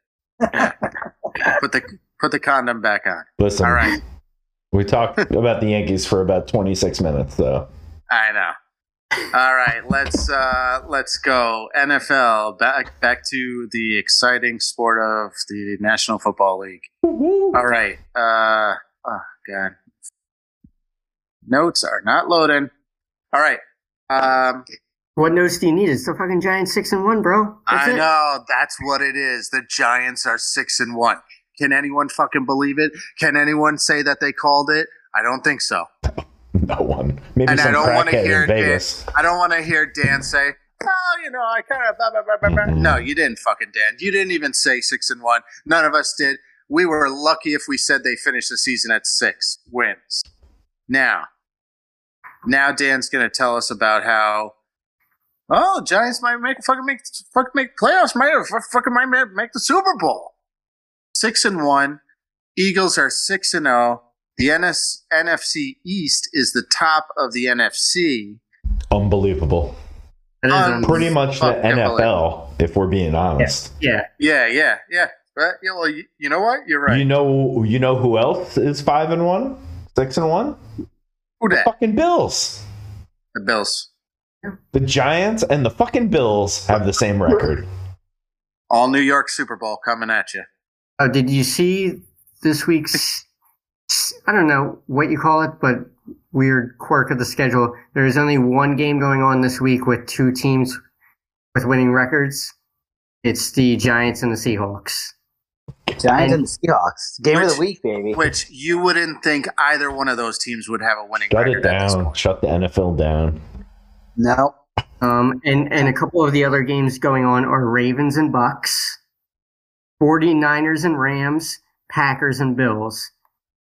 Speaker 4: Yeah. (laughs) put the put the condom back on.
Speaker 3: Listen,
Speaker 4: All right.
Speaker 3: we talked (laughs) about the Yankees for about 26 minutes, though.
Speaker 4: I know. All right, let's uh, let's go NFL back back to the exciting sport of the National Football League. All right. Uh, oh God, notes are not loading. All right. Um,
Speaker 5: what notes do you need? It's the fucking Giants six and one, bro. That's
Speaker 4: I
Speaker 5: it.
Speaker 4: know that's what it is. The Giants are six and one. Can anyone fucking believe it? Can anyone say that they called it? I don't think so.
Speaker 3: No one. Maybe
Speaker 4: And I don't want to hear
Speaker 3: in
Speaker 4: Dan, I don't want to hear Dan say, "Oh, you know, I kind of." Blah, blah, blah, blah, blah."
Speaker 3: Mhm.
Speaker 4: No, you didn't, fucking Dan. You didn't even say six and one. None of us did. We were lucky if we said they finished the season at six wins. Now, now Dan's going to tell us about how. Oh, Giants might make fucking make fucking make playoffs. Might fucking might make the Super Bowl. Six and one. Eagles are six and zero. The NS, NFC East is the top of the NFC.
Speaker 3: Unbelievable.
Speaker 4: Um,
Speaker 3: Pretty much the
Speaker 4: Fuck,
Speaker 3: NFL, if we're being honest.
Speaker 5: yeah.
Speaker 4: Yeah, yeah, yeah. Right? Yeah. Well, you, you know what? You're right.
Speaker 3: You know, you know who else is five and one, six and one?
Speaker 4: Who that?
Speaker 3: Fucking Bills.
Speaker 4: The Bills.
Speaker 3: The Giants and the fucking Bills have the same record.
Speaker 4: All New York Super Bowl coming at you.
Speaker 5: Oh, did you see this week's? I don't know what you call it, but weird quirk of the schedule. There is only one game going on this week with two teams with winning records. It's the Giants and the Seahawks.
Speaker 2: Giants and the Seahawks. Game of the week, baby.
Speaker 4: Which you wouldn't think either one of those teams would have a winning
Speaker 3: Shut
Speaker 4: record Shut it
Speaker 3: down. Shut the NFL down.
Speaker 2: No.
Speaker 5: Um, and, and a couple of the other games going on are Ravens and Bucks, 49ers and Rams, Packers and Bills.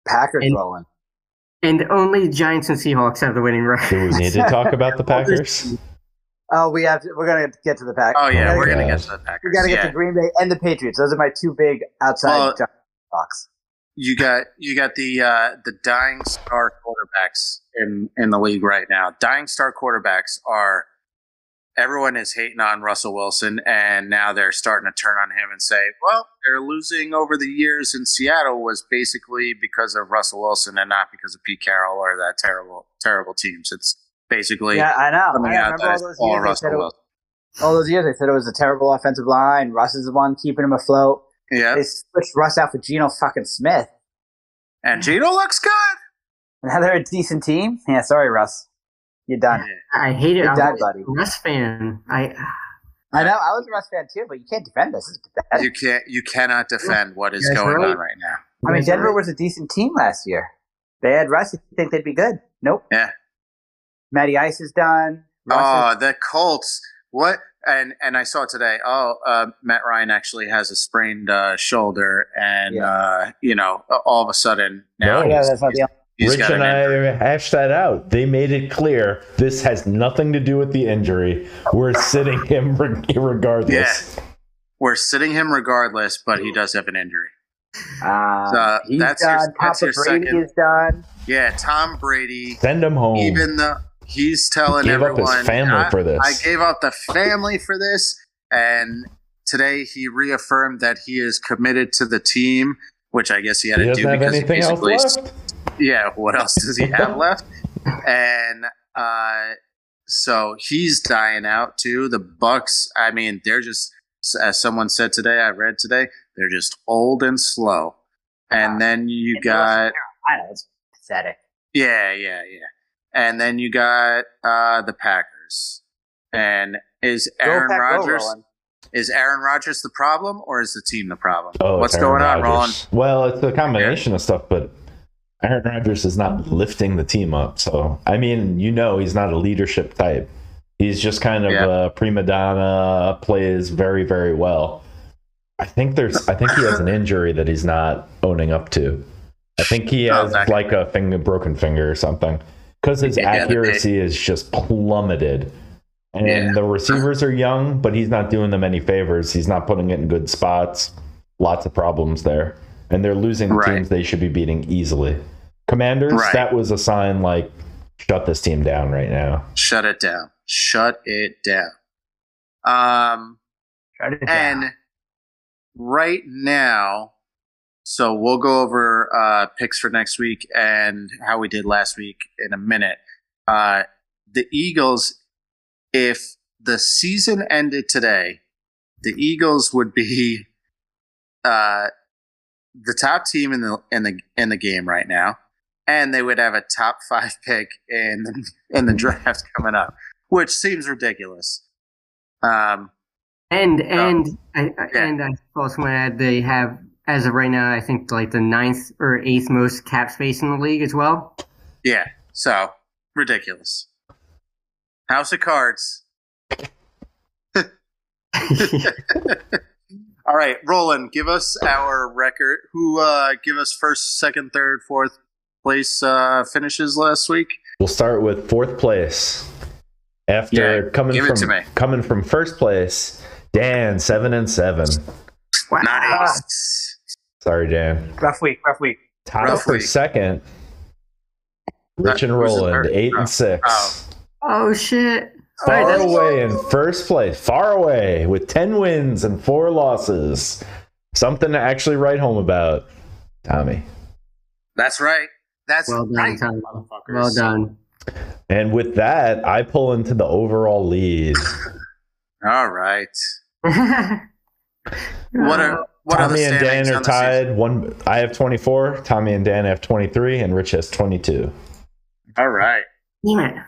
Speaker 2: Packers
Speaker 5: And-
Speaker 2: rolling.
Speaker 5: And only Giants and Seahawks have the winning record.
Speaker 3: Do we need to talk about the (laughs) Packers?
Speaker 2: Oh, we have to. We're gonna get to the Packers.
Speaker 4: Oh yeah, we're gonna
Speaker 3: God.
Speaker 4: get to the Packers.
Speaker 2: We gotta get
Speaker 4: yeah.
Speaker 2: to Green Bay and the Patriots. Those are my two big outside
Speaker 4: Well-
Speaker 2: box.
Speaker 4: you got you got the uh, the dying star quarterbacks in in the league right now. Dying star quarterbacks are everyone is hating on Russell Wilson, and now they're starting to turn on him and say, "Well, they're losing over the years in Seattle was basically because of Russell Wilson and not because of Pete Carroll or that terrible terrible teams." It's basically
Speaker 2: Yeah, I know.
Speaker 4: coming
Speaker 2: I
Speaker 4: out
Speaker 2: remember
Speaker 4: that
Speaker 2: all those
Speaker 4: all
Speaker 2: years. They
Speaker 4: Russell
Speaker 2: said it, all those years they said it was a terrible offensive line. Russ is the one keeping him afloat.
Speaker 4: Yeah,
Speaker 2: They switched Russ out for Geno fucking Smith.
Speaker 4: and Geno looks good.
Speaker 2: And (laughs) now they're a decent team. Yeah, sorry, Russ. You're done.
Speaker 5: I hate it.
Speaker 2: Good
Speaker 5: I'm
Speaker 2: dad,
Speaker 5: a
Speaker 2: buddy.
Speaker 5: Russ fan. I
Speaker 2: I know. I was a Russ fan too, but you can't defend this. It's.
Speaker 4: You can't you cannot defend what is
Speaker 5: That's
Speaker 4: going
Speaker 5: right.
Speaker 4: on right now.
Speaker 2: I mean, Denver was a decent team last year. They had Russ. You think they'd be good? Nope.
Speaker 4: Yeah.
Speaker 2: Matty Ice is done. Russ
Speaker 4: Oh,
Speaker 2: is-
Speaker 4: the Colts. What? And and I saw today. Oh, uh, Matt Ryan actually has a sprained uh, shoulder, and
Speaker 2: Yeah.
Speaker 4: uh, you know, all of a sudden now
Speaker 3: No.
Speaker 2: yeah,
Speaker 4: he's,
Speaker 2: that's not the.
Speaker 4: he's
Speaker 3: Rich
Speaker 4: an
Speaker 3: and
Speaker 4: injury.
Speaker 3: I hashed that out. They made it clear this has nothing to do with the injury. We're (laughs) sitting him re- regardless.
Speaker 4: We're sitting him regardless, but he does have an injury.
Speaker 2: Uh,
Speaker 4: So,
Speaker 2: he's
Speaker 4: that's your-
Speaker 2: done.
Speaker 4: that's your
Speaker 2: Brady
Speaker 4: second-
Speaker 2: is done.
Speaker 4: Yeah, Tom Brady.
Speaker 3: Send him home.
Speaker 4: Even though he's telling
Speaker 3: Gave up his
Speaker 4: everyone,
Speaker 3: family
Speaker 4: I,
Speaker 3: for this.
Speaker 4: I gave up the family for this, and today he reaffirmed that he is committed to the team, which I guess he had
Speaker 3: He
Speaker 4: to do
Speaker 3: have
Speaker 4: because he
Speaker 3: anything else
Speaker 4: basically
Speaker 3: left.
Speaker 4: yeah, what else does he have (laughs) left? And uh, so he's dying out too. The Bucks, I mean, they're just as someone said today, I read today, they're just old and slow. And then you got
Speaker 2: I know it's pathetic.
Speaker 4: yeah, yeah, yeah. And then you got uh, the Packers. And is Aaron
Speaker 2: Go,
Speaker 4: Rodgers is Aaron Rodgers the problem or is the team the problem?
Speaker 3: Oh,
Speaker 4: What's
Speaker 3: it's Aaron
Speaker 4: going on, Roland?
Speaker 3: Rodgers. Well, it's a combination of stuff, but Aaron Rodgers is not lifting the team up. So, I mean, you know, he's not a leadership type. He's just kind of
Speaker 4: Yeah.
Speaker 3: a prima donna, plays very, very well. I think there's, I think he has an injury that he's not owning up to. I think he
Speaker 4: Oh,
Speaker 3: has
Speaker 4: that-
Speaker 3: like a finger, broken finger or something, because his
Speaker 4: Yeah,
Speaker 3: accuracy is just plummeted. And
Speaker 4: Yeah.
Speaker 3: the receivers are young, but he's not doing them any favors. He's not putting it in good spots. Lots of problems there. And they're losing to
Speaker 4: Right.
Speaker 3: teams they should be beating easily. Commanders,
Speaker 4: Right.
Speaker 3: that was a sign like, shut this team down right now.
Speaker 4: Shut it down. Shut it down. Um
Speaker 2: Shut it down.
Speaker 4: And right now, so we'll go over uh, picks for next week and how we did last week in a minute. Uh, the Eagles, if the season ended today, the Eagles would be uh, the top team in the in the in the game right now, and they would have a top five pick in the, in the (laughs) draft coming up, which seems ridiculous. Um,
Speaker 5: And and I, I-
Speaker 4: Yeah.
Speaker 5: and I also want to add they have as of right now I think like the ninth or eighth most cap space in the league as well.
Speaker 4: Yeah. So ridiculous. House of Cards. (laughs) All right, Roland, give us our record. Who uh give us first, second, third, fourth place uh finishes last week?
Speaker 3: We'll start with fourth place. After
Speaker 4: Yeah,
Speaker 3: coming from
Speaker 4: to me.
Speaker 3: coming from first place, Dan seven and seven.
Speaker 5: wow.
Speaker 4: Nice.
Speaker 3: Sorry, Dan.
Speaker 2: rough week, rough week.
Speaker 3: Tied
Speaker 4: Rough
Speaker 3: for
Speaker 4: week.
Speaker 3: second. Rich and Roland, eight
Speaker 4: eight
Speaker 3: and six.
Speaker 4: Oh.
Speaker 5: Oh shit!
Speaker 3: Far
Speaker 5: that's-
Speaker 3: away in first place, far away with 10 wins and four losses. Something to actually write home about, Tommy.
Speaker 4: That's right. That's
Speaker 5: Well done,
Speaker 4: right,
Speaker 5: Tom.
Speaker 4: motherfuckers.
Speaker 5: Well done.
Speaker 3: And with that, I pull into the overall lead. (laughs)
Speaker 4: All right. (laughs) What are what
Speaker 3: Tommy and
Speaker 4: standings
Speaker 3: Dan are
Speaker 4: on season?
Speaker 3: tied. One, I have 24. Tommy and Dan have 23, and Rich has 22.
Speaker 4: All right.
Speaker 5: Damn it.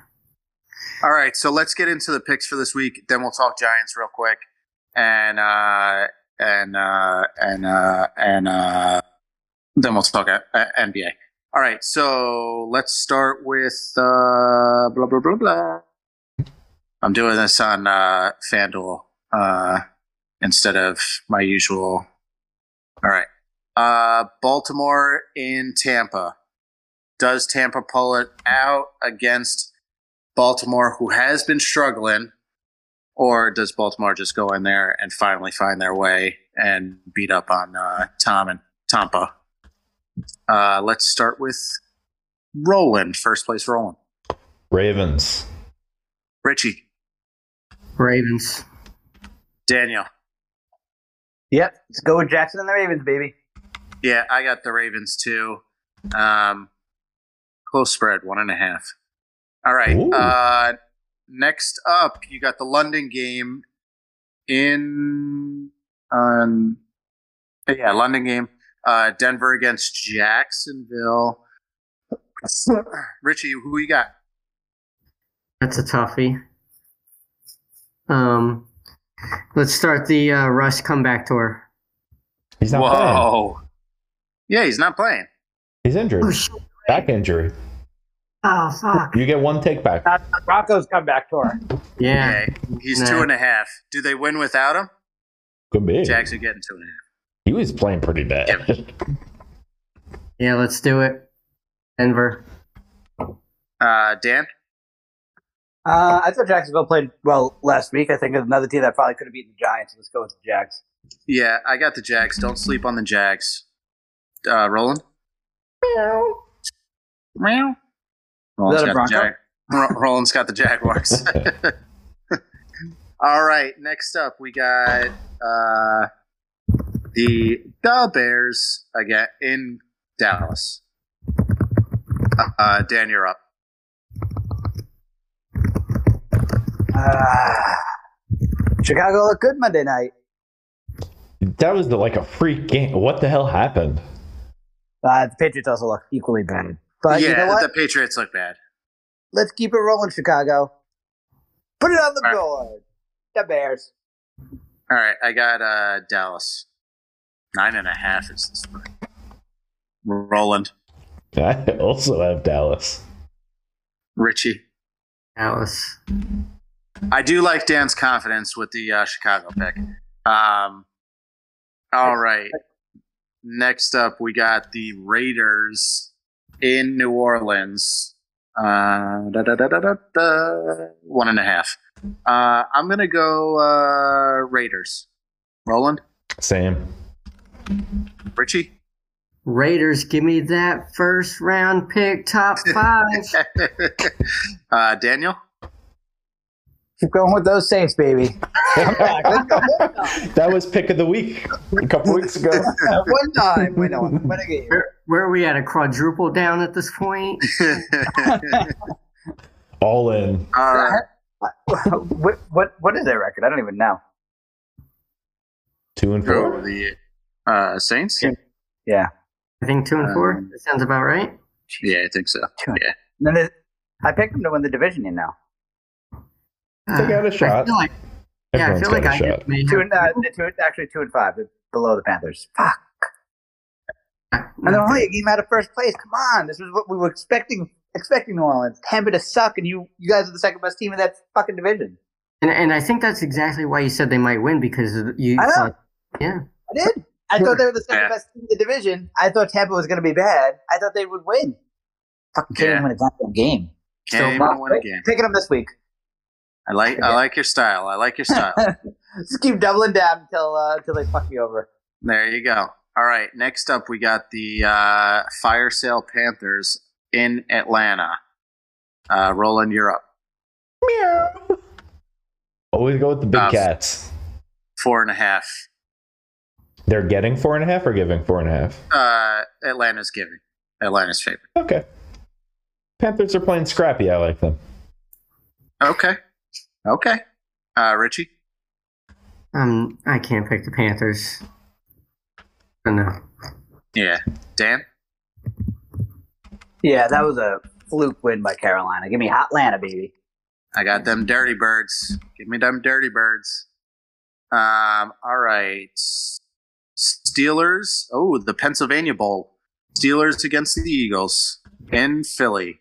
Speaker 4: All right, so let's get into the picks for this week. Then we'll talk Giants real quick, and uh, and uh, and uh, and uh, then we'll talk uh, NBA. All right, so let's start with uh, blah blah blah blah. I'm doing this on uh, FanDuel uh, instead of my usual. All right, uh, Baltimore in Tampa. Does Tampa pull it out against? Baltimore, who has been struggling, or does Baltimore just go in there and finally find their way and beat up on uh, Tom and Tampa? Uh, let's start with Roland. First place, Roland.
Speaker 3: Ravens.
Speaker 4: Richie,
Speaker 5: Ravens.
Speaker 4: Daniel.
Speaker 2: Yep, let's go with Jackson and the Ravens, baby.
Speaker 4: Yeah, I got the Ravens too. Um, close spread, one and a half. All right.
Speaker 3: Ooh.
Speaker 4: Uh, next up, you got the London game in um, yeah, London game. Uh, Denver against Jacksonville. Richie, who you got?
Speaker 5: That's a toughie. Um, let's start the uh, Russ comeback tour.
Speaker 3: He's not playing.
Speaker 4: Whoa. Yeah, he's not playing.
Speaker 3: He's injured.
Speaker 5: Oh!
Speaker 3: Back injury.
Speaker 5: Oh fuck!
Speaker 3: You get one take back.
Speaker 2: Not the Broncos comeback tour.
Speaker 5: Yeah.
Speaker 4: Yeah, he's
Speaker 5: Nah.
Speaker 4: two and a half. Do they win without him?
Speaker 3: Could be.
Speaker 4: Jackson getting two and a half.
Speaker 3: He was playing pretty bad.
Speaker 5: Yeah. Let's do it. Denver.
Speaker 4: Uh, Dan?
Speaker 2: Uh, I thought Jacksonville played well last week. I think another team that probably could have beaten the Giants. Let's go with the Jags.
Speaker 4: Yeah, I got the Jags. Don't sleep on the Jags. Uh, Roland? Meow. Roland's
Speaker 2: Is that a
Speaker 4: got the
Speaker 2: Bronco?
Speaker 4: Jag- Roland's got the Jaguars. (laughs) (laughs) All right, next up we got uh, the the Bears again in Dallas. Uh, uh, Dan, you're up.
Speaker 2: Ah. Chicago looked good Monday night.
Speaker 3: That was the, like a freak game. What the hell happened?
Speaker 2: Uh, the Patriots also look equally bad. But
Speaker 4: yeah,
Speaker 2: you know what?
Speaker 4: the Patriots look bad.
Speaker 2: Let's keep it rolling, Chicago. Put it on the
Speaker 4: All right.
Speaker 2: board. The Bears.
Speaker 4: All right, I got uh, Dallas. Nine and a half is this one. Roland, (laughs)
Speaker 3: I also have Dallas.
Speaker 4: Richie.
Speaker 5: Alice.
Speaker 4: I do like Dan's confidence with the uh, Chicago pick. Um, all right. Next up, we got the Raiders in New Orleans. Uh, da, da, da, da, da, da, one and a half. Uh, I'm gonna go uh, Raiders. Roland,
Speaker 3: Same.
Speaker 4: Richie.
Speaker 5: Raiders, give me that first round pick, top five. (laughs)
Speaker 4: uh, Daniel.
Speaker 2: Keep going with those Saints, baby. (laughs) Come back. Let's go.
Speaker 3: That was pick of the week a couple weeks ago. (laughs)
Speaker 2: One time. Win a, win a game.
Speaker 5: where, where are we at? A quadruple down at this point? (laughs)
Speaker 3: All in.
Speaker 4: uh,
Speaker 2: what, what, what is their record? I don't even know.
Speaker 3: Two and
Speaker 4: who,
Speaker 3: four.
Speaker 4: the uh, Saints.
Speaker 2: Yeah.
Speaker 5: I think two and four.
Speaker 4: Um,
Speaker 5: that sounds about right.
Speaker 4: Yeah, I think so.
Speaker 2: Two.
Speaker 4: Yeah.
Speaker 2: And then I picked them to win the division, you know.
Speaker 3: They got a
Speaker 5: Uh,
Speaker 3: shot.
Speaker 5: I feel like, yeah, I feel like
Speaker 3: got a
Speaker 5: I
Speaker 3: shot.
Speaker 5: may
Speaker 2: Two and, uh, two, actually two and five. They're below the Panthers. Fuck. And they're only a game out of first place. Come on. This was what we were expecting expecting New Orleans. Tampa to suck, and you you guys are the second best team in that fucking division.
Speaker 5: And, and I think that's exactly why you said they might win because you
Speaker 2: I know.
Speaker 5: thought, yeah.
Speaker 2: I did. I thought they were the second
Speaker 4: Yeah.
Speaker 2: best team in the division. I thought Tampa was going to be bad. I thought they would win. Fucking can't
Speaker 4: Yeah.
Speaker 2: even win a goddamn game.
Speaker 4: Can't even win a game.
Speaker 2: Picking them this week.
Speaker 4: I like I like your style. I like your style. (laughs)
Speaker 2: Just keep doubling down until uh, until they fuck me over.
Speaker 4: there you go. All right. Next up, we got the uh, Fire Sale Panthers in Atlanta. Uh, Roland, you're up.
Speaker 3: Meow. Always go with the big
Speaker 4: Uh,
Speaker 3: cats.
Speaker 4: Four and a half.
Speaker 3: They're getting four and a half or giving four and a half.
Speaker 4: Uh, Atlanta's giving. Atlanta's favorite.
Speaker 3: Okay. Panthers are playing scrappy. I like them.
Speaker 4: Okay. Okay. Uh, Richie.
Speaker 5: Um, I can't pick the Panthers. But no.
Speaker 4: Yeah. Dan.
Speaker 2: Yeah, that was a fluke win by Carolina. Give me Atlanta, baby.
Speaker 4: I got them dirty birds. Give me them dirty birds. Um, all right. Steelers. Oh, the Pennsylvania Bowl. Steelers against the Eagles in Philly.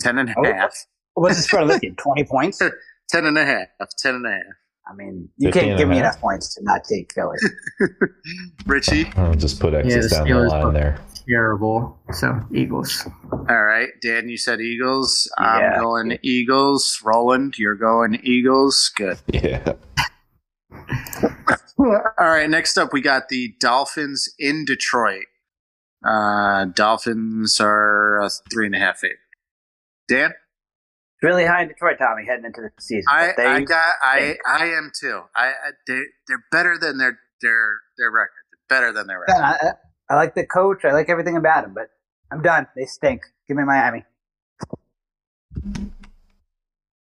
Speaker 4: Ten and a
Speaker 2: Oh.
Speaker 4: half.
Speaker 2: What's the spread of this game? Twenty points. (laughs)
Speaker 4: Ten and a half. Ten and a half.
Speaker 2: I mean, you can't give me enough points to not take Philly. (laughs)
Speaker 4: Richie.
Speaker 3: I'll just put X's
Speaker 5: the
Speaker 3: down the
Speaker 5: Steelers
Speaker 3: line
Speaker 5: look-
Speaker 3: there.
Speaker 5: Terrible. So, Eagles.
Speaker 4: All right. Dan, you said Eagles. I'm
Speaker 2: Yeah.
Speaker 4: going Eagles. Roland, you're going Eagles. Good. (laughs)
Speaker 3: Yeah. (laughs)
Speaker 4: All right. Next up, we got the Dolphins in Detroit. Uh, Dolphins are a three and a half favorite. Dan?
Speaker 2: Really high in Detroit, Tommy, heading into the season.
Speaker 4: I,
Speaker 2: they,
Speaker 4: I got I I am too. I, I they they're better than their their their record. They're better than their record.
Speaker 2: I, I- I like the coach. I like everything about him, but I'm done. They stink. Give me Miami.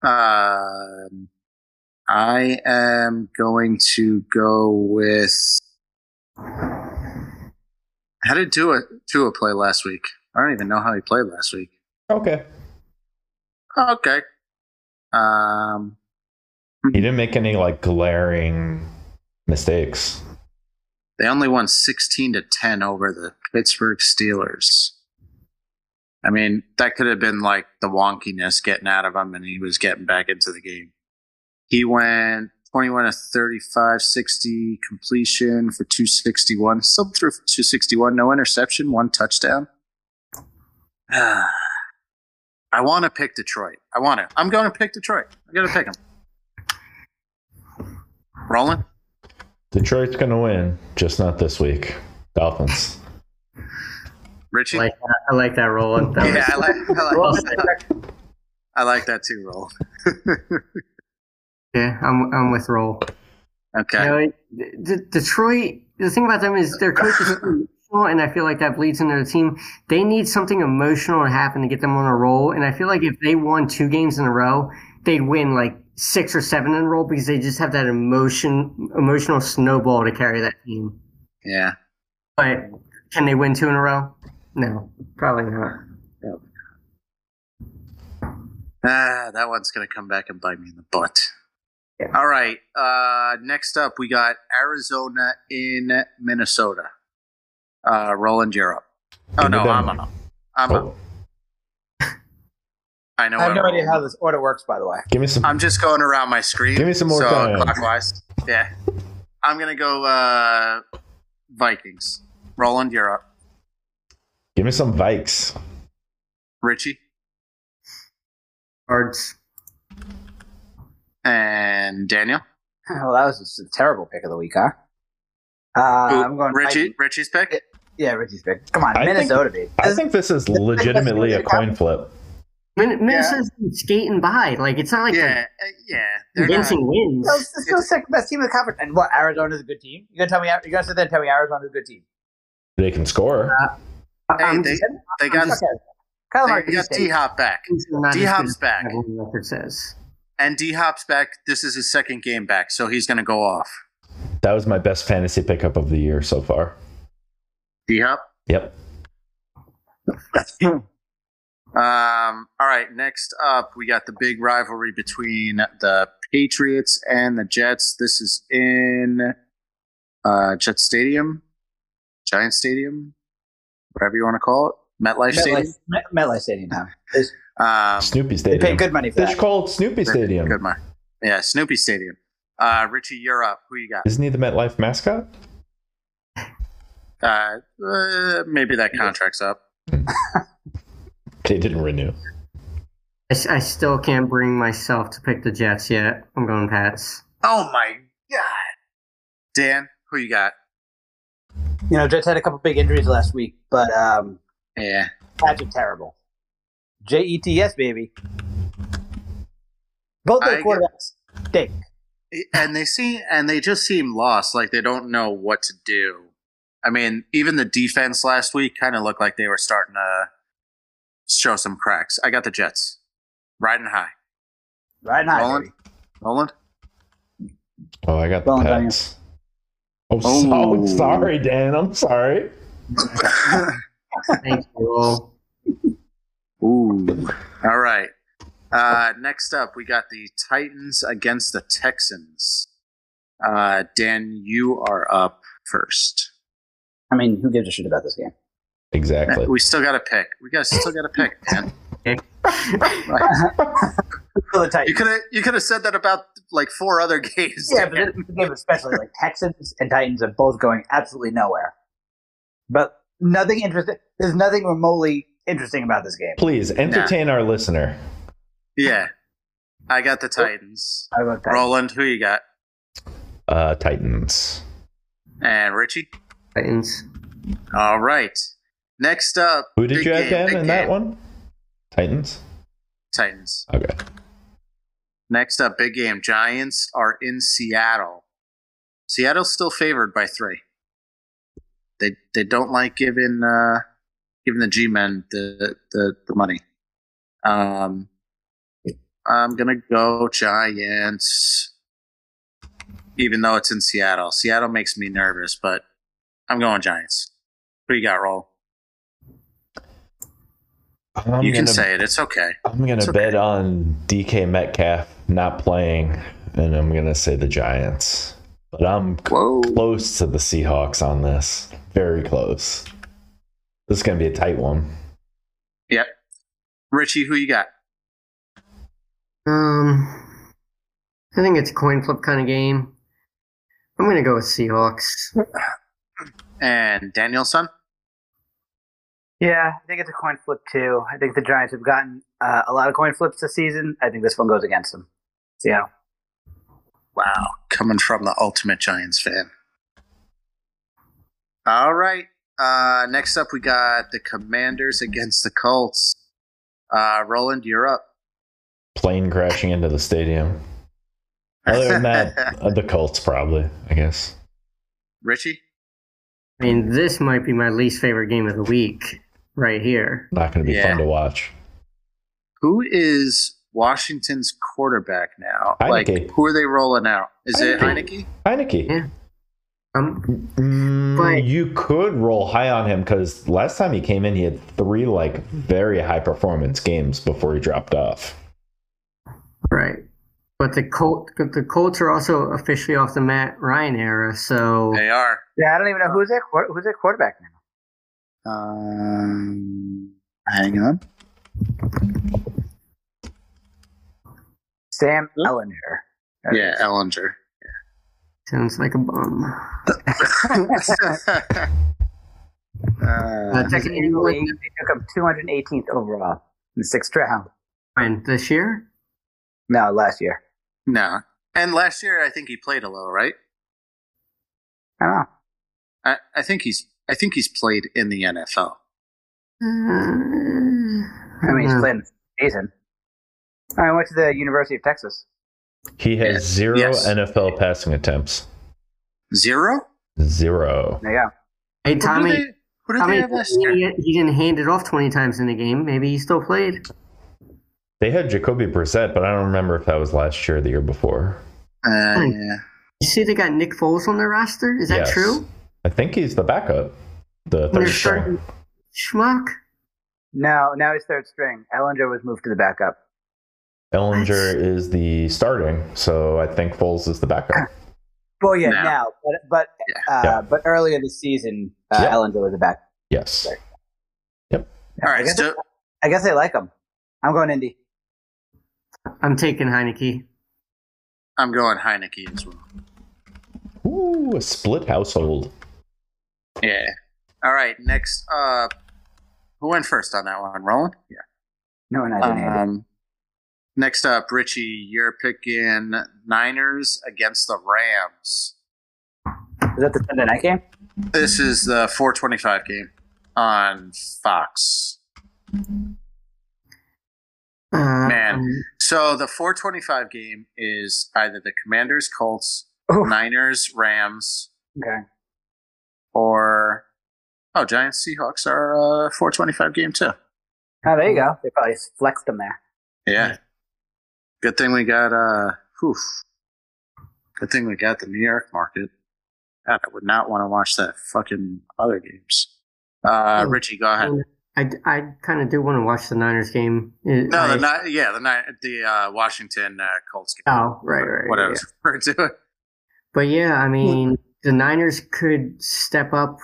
Speaker 4: Um, I am going to go with. How did Tua Tua play last week? I don't even know how he played last week.
Speaker 3: Okay.
Speaker 4: Okay. Um,
Speaker 3: He didn't make any like glaring mistakes.
Speaker 4: they only won sixteen to ten over the Pittsburgh Steelers. I mean, that could have been like the wonkiness getting out of him, and he was getting back into the game. He went 21 to 35, 60 completion for 261. Still threw 261, no interception, one touchdown. (sighs) I want to pick Detroit. I want to. I'm going to pick Detroit. I'm going to pick them. Roland?
Speaker 3: Detroit's gonna win, just not this week. Dolphins.
Speaker 4: Richie?
Speaker 5: I like that, I like that Roland. That
Speaker 4: yeah,
Speaker 5: was-
Speaker 4: I like, I like,
Speaker 5: well said.
Speaker 4: I like that too, Roland. (laughs)
Speaker 5: Yeah, I'm I'm with Roll.
Speaker 4: Okay.
Speaker 5: You know, it- D- Detroit. The thing about them is their coach is so (laughs) emotional, and I feel like that bleeds into the team. They need something emotional to happen to get them on a roll, and I feel like if they won two games in a row, they'd win like six or seven in a row because they just have that emotion, emotional snowball to carry that team.
Speaker 4: Yeah.
Speaker 5: But can they win two in a row? No, probably not.
Speaker 4: Ah, that one's gonna come back and bite me in the butt.
Speaker 5: Yeah.
Speaker 4: All right. Uh, next up, we got Arizona in Minnesota. Uh, Roland, you're up. Oh no. I'm up. I'm up. I know.
Speaker 2: I have no idea how this order works, by the way.
Speaker 3: give me some.
Speaker 4: I'm just going around my screen.
Speaker 3: Give me some more
Speaker 4: so
Speaker 3: time.
Speaker 4: Clockwise. Yeah. I'm gonna go uh, Vikings. Roland, you're up.
Speaker 3: give me some Vikes.
Speaker 4: Richie
Speaker 5: Cards.
Speaker 4: and Daniel. (laughs)
Speaker 2: Well, that was just a terrible pick of the week, huh? Uh,
Speaker 4: Who-
Speaker 2: I'm going
Speaker 4: Richie.
Speaker 2: Vikings.
Speaker 4: Richie's pick.
Speaker 2: Yeah, Richie's pick. Come on,
Speaker 3: I think-
Speaker 2: Minnesota, baby.
Speaker 3: I
Speaker 2: This-
Speaker 3: think this is legitimately a coin flip.
Speaker 5: Min- Minnesota's skating by. Like it's not like
Speaker 4: Yeah. uh, yeah.
Speaker 5: they're
Speaker 4: They're not,
Speaker 5: convincing wins.
Speaker 2: No, it's still the second best team in the conference. And what? Arizona's a good team. You gonna tell me? You gonna sit there and tell me Arizona's a good team?
Speaker 3: They can score.
Speaker 4: Hey,
Speaker 5: I'm
Speaker 4: they,
Speaker 5: just-
Speaker 4: they got
Speaker 2: Okay. Kyler
Speaker 4: they
Speaker 2: Murray,
Speaker 4: got
Speaker 2: State.
Speaker 4: D Hop back,
Speaker 5: they're not as
Speaker 4: D Hop's back,
Speaker 5: record says.
Speaker 4: and D Hop's back. This is his second game back, so he's gonna go off.
Speaker 3: That was my best fantasy pickup of the year so far.
Speaker 4: D Hop.
Speaker 3: Yep. (clears throat)
Speaker 4: Um, all right, next up, we got the big rivalry between the Patriots and the Jets. This is in uh, Jet Stadium, Giant Stadium, whatever you want to call it, MetLife Stadium.
Speaker 2: MetLife, Met- MetLife Stadium now. It's-
Speaker 4: Um,
Speaker 3: Snoopy Stadium.
Speaker 2: They pay good money for
Speaker 3: Fish
Speaker 2: that.
Speaker 3: called Snoopy Stadium.
Speaker 4: Good man. Yeah, Snoopy Stadium. Uh, Richie, you're up. Who you got?
Speaker 3: Isn't he the MetLife mascot?
Speaker 4: Uh, uh, maybe that contract's up. (laughs)
Speaker 3: They didn't renew.
Speaker 5: I still can't bring myself to pick the Jets yet. I'm going Pats.
Speaker 4: Oh my god, Dan, who you got?
Speaker 2: You know, Jets had a couple big injuries last week, but um,
Speaker 4: Yeah,
Speaker 2: Pats are terrible. J E T S baby. Both
Speaker 4: I
Speaker 2: their
Speaker 4: get-
Speaker 2: quarterbacks stink.
Speaker 4: and they seem and they just seem lost, like they don't know what to do. I mean, even the defense last week kind of looked like they were starting to show some cracks. I got the Jets riding high.
Speaker 2: Riding high.
Speaker 4: Roland? Roland,
Speaker 3: Oh, I got the
Speaker 2: Well
Speaker 3: Pats. Oh,
Speaker 4: Oh.
Speaker 3: so (laughs) sorry, Dan. I'm sorry.
Speaker 5: Thank you all. (laughs)
Speaker 4: Ooh. All right. Uh, next up, we got the Titans against the Texans. Uh, Dan, you are up first.
Speaker 2: I mean, who gives a shit about this game?
Speaker 3: Exactly.
Speaker 4: We still got to pick. We got still got to pick, Dan. (laughs)
Speaker 2: For the Titans.
Speaker 4: You could have you could have said that about like four other games.
Speaker 2: Yeah, but this game especially, like Texans and Titans are both going absolutely nowhere. But nothing interesting. There's nothing remotely interesting about this game.
Speaker 3: Please entertain our listener.
Speaker 4: yeah. I got the Titans.
Speaker 2: How about that?
Speaker 4: Roland, who you got?
Speaker 3: Uh, Titans.
Speaker 4: And Richie.
Speaker 5: Titans.
Speaker 4: All right. Next up,
Speaker 3: Who did
Speaker 4: big
Speaker 3: you have,
Speaker 4: game,
Speaker 3: Dan,
Speaker 4: big
Speaker 3: in that one? Titans.
Speaker 4: Titans.
Speaker 3: Okay.
Speaker 4: Next up, big game. Giants are in Seattle. Seattle's still favored by three. They they don't like giving uh, giving the G men the, the the money. Um, I'm gonna go Giants, even though it's in Seattle. Seattle makes me nervous, but I'm going Giants. Who you got, roll?
Speaker 3: I'm
Speaker 4: you can
Speaker 3: gonna-
Speaker 4: say it. It's okay.
Speaker 3: I'm gonna
Speaker 4: It's okay.
Speaker 3: bet on DK Metcalf not playing, and I'm gonna say the Giants. But I'm
Speaker 4: Whoa.
Speaker 3: close to the Seahawks on this. Very close. This is gonna be a tight one.
Speaker 4: Yep. Richie, who you got?
Speaker 5: Um, I think it's a coin flip kind of game. I'm gonna go with Seahawks.
Speaker 4: And Danielson?
Speaker 2: Yeah, I think it's a coin flip too. I think the Giants have gotten uh, a lot of coin flips this season. I think this one goes against them. Seattle.
Speaker 4: Wow, coming from the ultimate Giants fan. All right. Uh, next up, we got the Commanders against the Colts. Uh, Roland, you're up.
Speaker 3: Plane crashing into the stadium. Other than that, (laughs) uh, the Colts probably, I guess.
Speaker 4: Richie?
Speaker 5: I mean, this might be my least favorite game of the week right here.
Speaker 3: Not going to be
Speaker 4: Yeah.
Speaker 3: fun to watch.
Speaker 4: Who is Washington's quarterback now? Like,
Speaker 3: Heinicke.
Speaker 4: who are they rolling out? Is it
Speaker 3: Heinicke.
Speaker 4: Heinicke?
Speaker 3: Heinicke.
Speaker 5: Yeah. Um,
Speaker 3: Mm,
Speaker 5: But-
Speaker 3: you could roll high on him because last time he came in, he had three like very high performance games before he dropped off.
Speaker 5: right. But the Colt, the Colts are also officially off the Matt Ryan era, so
Speaker 4: They are.
Speaker 2: Yeah, I don't even know who's their who's their quarterback now.
Speaker 4: Um, hang on.
Speaker 2: Sam Ehlinger. There it
Speaker 4: Yeah,
Speaker 2: is.
Speaker 4: Ehlinger.
Speaker 5: sounds like a bum. (laughs)
Speaker 2: Uh,
Speaker 4: uh,
Speaker 2: second in the league, they took him 218th overall in the sixth round.
Speaker 5: When this year?
Speaker 2: No, last year.
Speaker 4: No. And last year, I think he played a little, right?
Speaker 2: I don't know.
Speaker 4: I, I think he's. I think he's played in the NFL.
Speaker 5: Uh,
Speaker 2: I mean, he's
Speaker 5: played
Speaker 2: playing the season. I went to the University of Texas.
Speaker 3: He has
Speaker 4: Yeah.
Speaker 3: zero
Speaker 4: Yes.
Speaker 3: NFL passing attempts.
Speaker 4: Zero.
Speaker 3: Zero.
Speaker 2: There you go.
Speaker 5: Hey,
Speaker 4: Who did
Speaker 5: Tommy.
Speaker 4: they, who did
Speaker 5: Tommy,
Speaker 4: they have last year?
Speaker 5: he, he didn't hand it off 20 times in the game. Maybe he still played.
Speaker 3: They had Jacoby Brissett, but I don't remember if that was last year or the year before.
Speaker 4: Uh,
Speaker 5: Hmm.
Speaker 4: yeah.
Speaker 5: You see, they got Nick Foles on their roster. Is that
Speaker 3: Yes.
Speaker 5: true?
Speaker 3: I think he's the backup. The third string.
Speaker 5: starting Schmuck.
Speaker 2: No, now he's third string. Ehlinger was moved to the backup.
Speaker 3: Ehlinger is the starting, so I think Foles is the backup.
Speaker 2: Well, yeah,
Speaker 4: No.
Speaker 2: now, but but
Speaker 4: Yeah.
Speaker 2: uh,
Speaker 3: Yeah.
Speaker 2: but earlier this season, uh,
Speaker 3: Yeah.
Speaker 2: Ehlinger was the back.
Speaker 3: Yes.
Speaker 4: Yep.
Speaker 2: All
Speaker 4: right.
Speaker 2: I guess,
Speaker 4: So,
Speaker 2: I guess they like him. I'm going Indy.
Speaker 5: I'm taking Heinicke.
Speaker 4: I'm going Heinicke as well.
Speaker 3: Ooh, a split household.
Speaker 4: Yeah. All right. Next up, who went first on that one? Roland. Yeah.
Speaker 2: No, not Andy.
Speaker 4: Um, next up, Richie, you're picking Niners against the Rams.
Speaker 2: Is that the Sunday night game?
Speaker 4: This is the 425 game on Fox.
Speaker 5: Uh,
Speaker 4: Man.
Speaker 5: um,
Speaker 4: So the 425 game is either the Commanders, Colts,
Speaker 2: Oh,
Speaker 4: Niners, Rams,
Speaker 2: okay.
Speaker 4: or oh, Giants, Seahawks are a 425 game too.
Speaker 2: Oh, there you go. They probably flexed them there.
Speaker 4: Yeah. Good thing we got uh whew. Good thing we got the New York market. God, I would not want to watch that fucking other games. Uh
Speaker 5: Oh.
Speaker 4: Richie, go ahead.
Speaker 5: I, I kind of do want to watch the Niners game. It-
Speaker 4: No,
Speaker 5: I-
Speaker 4: the not yeah, the night the uh Washington uh, Colts game.
Speaker 5: Oh, right, right.
Speaker 4: What I
Speaker 5: yeah. (laughs)
Speaker 4: was referring to.
Speaker 5: But yeah, I mean, the Niners could step up.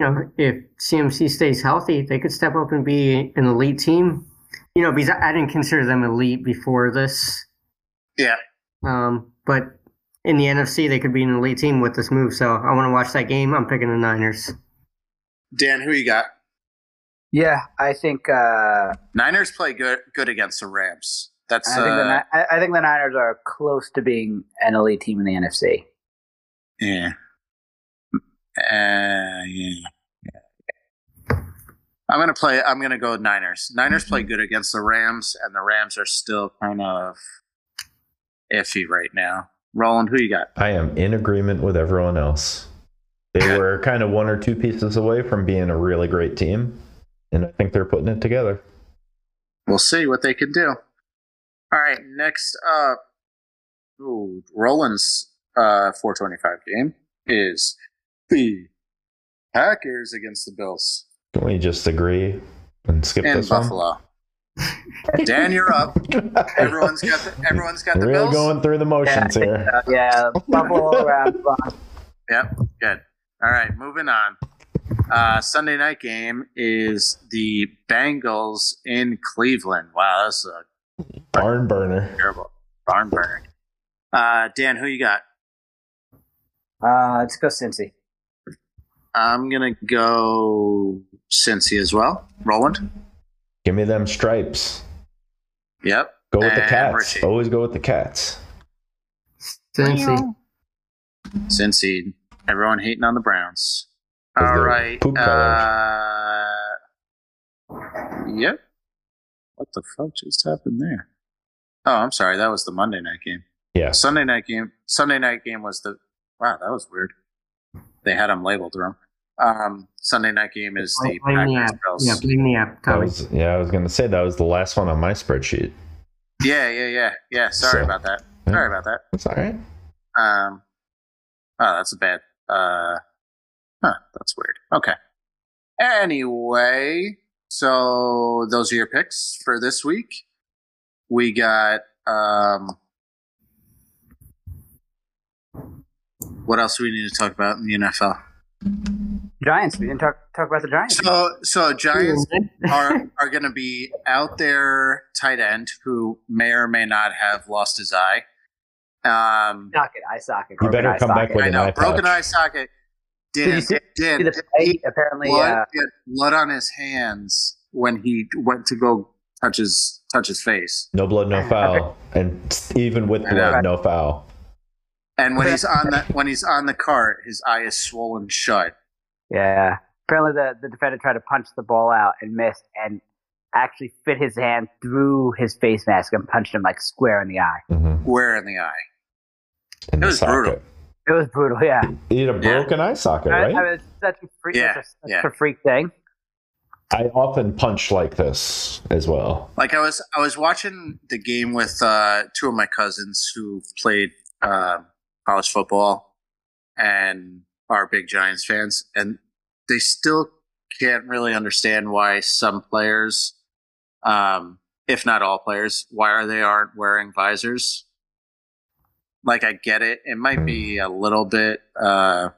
Speaker 5: You know, if CMC stays healthy, they could step up and be an elite team. You know, because I didn't consider them elite before this.
Speaker 4: Yeah.
Speaker 5: Um, but in the NFC, they could be an elite team with this move. So I want to watch that game. I'm picking the Niners.
Speaker 4: Dan, who you got?
Speaker 2: Yeah, I think. Uh,
Speaker 4: Niners play good good against the Rams. That's
Speaker 2: I think, the,
Speaker 4: uh,
Speaker 2: Ni- I I think the Niners are close to being an elite team in the NFC.
Speaker 4: yeah. Uh, yeah. I'm gonna play. I'm gonna go with Niners. Niners play good against the Rams, and the Rams are still kind of iffy right now. Roland, who you got?
Speaker 3: I am in agreement with everyone else. They were kind of one or two pieces away from being a really great team, and I think they're putting it together.
Speaker 4: We'll see what they can do. All right, next up, ooh, Roland's uh, 425 game is the Packers against the Bills
Speaker 3: Can we just agree and skip
Speaker 4: in
Speaker 3: this one?
Speaker 4: Buffalo. (laughs) Dan, you're up. (laughs) Everyone's got the everyone's got the
Speaker 3: really
Speaker 4: Bills.
Speaker 3: going through the motions here.
Speaker 2: Uh, yeah, Buffalo all around.
Speaker 4: Yep, good. All right, moving on. Uh, Sunday night game is the Bengals in Cleveland. Wow, that's a
Speaker 3: Barn burner.
Speaker 4: terrible barn burner. Uh, Dan, who you got?
Speaker 2: Uh, let's go Cincy.
Speaker 4: I'm gonna go Cincy as well. Roland.
Speaker 3: Give me them stripes.
Speaker 4: Yep.
Speaker 3: Go with the cats.
Speaker 4: Richie.
Speaker 3: Always go with the cats.
Speaker 5: Cincy.
Speaker 4: Cincy. Everyone hating on the Browns.
Speaker 3: 'Cause
Speaker 4: All
Speaker 3: they're poop
Speaker 4: Uh, yep. What the fuck just happened there? Oh, I'm sorry. That was the Monday night game.
Speaker 3: Yeah.
Speaker 4: Sunday night game. Sunday night game was the wow. That was weird. They had them labeled wrong. Um, Sunday night game is the
Speaker 5: blame the
Speaker 4: Packers
Speaker 5: app.
Speaker 4: Bills.
Speaker 5: Yeah, blame the app.
Speaker 3: That was yeah. I was gonna say that was the last one on my spreadsheet.
Speaker 4: yeah, yeah, yeah, yeah. Sorry
Speaker 3: So-
Speaker 4: about that.
Speaker 3: Yeah.
Speaker 4: Sorry about that.
Speaker 3: That's all right.
Speaker 4: Um, oh, that's a bad. Uh, huh, that's weird. Okay. Anyway, so those are your picks for this week. We got um. What else do we need to talk about in the NFL?
Speaker 2: Giants. We didn't talk talk about the Giants.
Speaker 4: So, so Giants are are going to be out their tight end who may or may not have lost his eye. Um,
Speaker 2: Socket, eye socket.
Speaker 3: You better
Speaker 2: broken eye
Speaker 3: come back with
Speaker 4: I
Speaker 3: an
Speaker 4: know
Speaker 3: eye
Speaker 4: broken
Speaker 3: patch.
Speaker 4: eye socket.
Speaker 2: Did
Speaker 4: Did
Speaker 2: you see,
Speaker 4: did,
Speaker 2: see the play? Apparently,
Speaker 4: blood,
Speaker 2: uh,
Speaker 4: he had blood on his hands when he went to go touch his touch his face.
Speaker 3: No blood, no (laughs) foul, and even with blood, no foul.
Speaker 4: And when he's on the (laughs) when he's on the cart, his eye is swollen shut.
Speaker 2: yeah. Apparently, the the defender tried to punch the ball out and missed, and actually fit his hand through his face mask and punched him like square in the eye.
Speaker 3: Mm-hmm.
Speaker 4: Where in the eye?
Speaker 3: In
Speaker 4: It
Speaker 3: the
Speaker 4: was brutal.
Speaker 3: Socket.
Speaker 2: It was brutal. Yeah.
Speaker 3: He had a broken eye socket, right?
Speaker 2: I mean, it's such a freak.
Speaker 4: Yeah,
Speaker 2: such, a, such
Speaker 4: yeah.
Speaker 2: a freak thing.
Speaker 3: I often punch like this as well.
Speaker 4: Like I was I was watching the game with uh, two of my cousins who played uh, college football and are big Giants fans, and they still can't really understand why some players, um, if not all players, why are they aren't wearing visors. Like I get it, it might be a little bit. Uh,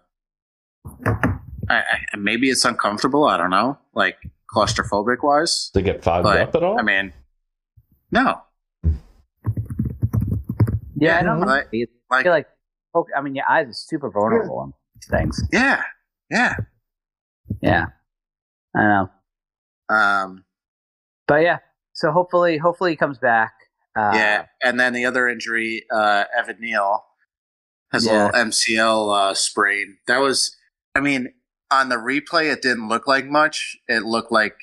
Speaker 4: I, I, maybe it's uncomfortable. I don't know, like claustrophobic wise.
Speaker 3: To get fogged
Speaker 4: But,
Speaker 3: up at all?
Speaker 4: I mean, no.
Speaker 2: Yeah, I don't know.
Speaker 4: like-
Speaker 2: I
Speaker 4: Like,
Speaker 2: feel like, I mean, your eyes are super vulnerable on things.
Speaker 4: yeah, yeah.
Speaker 2: Yeah, I know.
Speaker 4: Um,
Speaker 2: But yeah, so hopefully, hopefully he comes back. Uh,
Speaker 4: yeah. And then the other injury, uh, Evan Neal has a little MCL uh, sprain. That was, I mean, on the replay, it didn't look like much. It looked like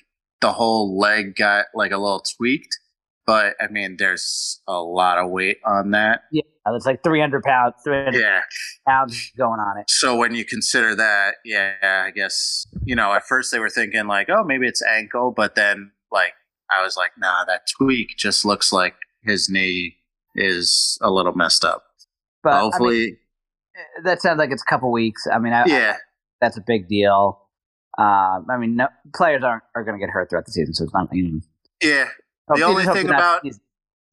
Speaker 4: the whole leg got like a little tweaked. But I mean, there's a lot of weight on that.
Speaker 2: yeah, it's like 300 pounds, 300
Speaker 4: Yeah.
Speaker 2: pounds going on it.
Speaker 4: So when you consider that, yeah, I guess you know at first they were thinking like, oh, maybe it's ankle, but then like I was like, nah, that tweak just looks like his knee is a little messed up.
Speaker 2: But I mean,
Speaker 4: Hopefully,
Speaker 2: that sounds like it's a couple weeks. I mean, I,
Speaker 4: yeah,
Speaker 2: that's a big deal. Um, I mean, no, players aren't are going to get hurt throughout the season, so it's not. You know,
Speaker 4: yeah, The only thing
Speaker 2: they're not-
Speaker 4: about-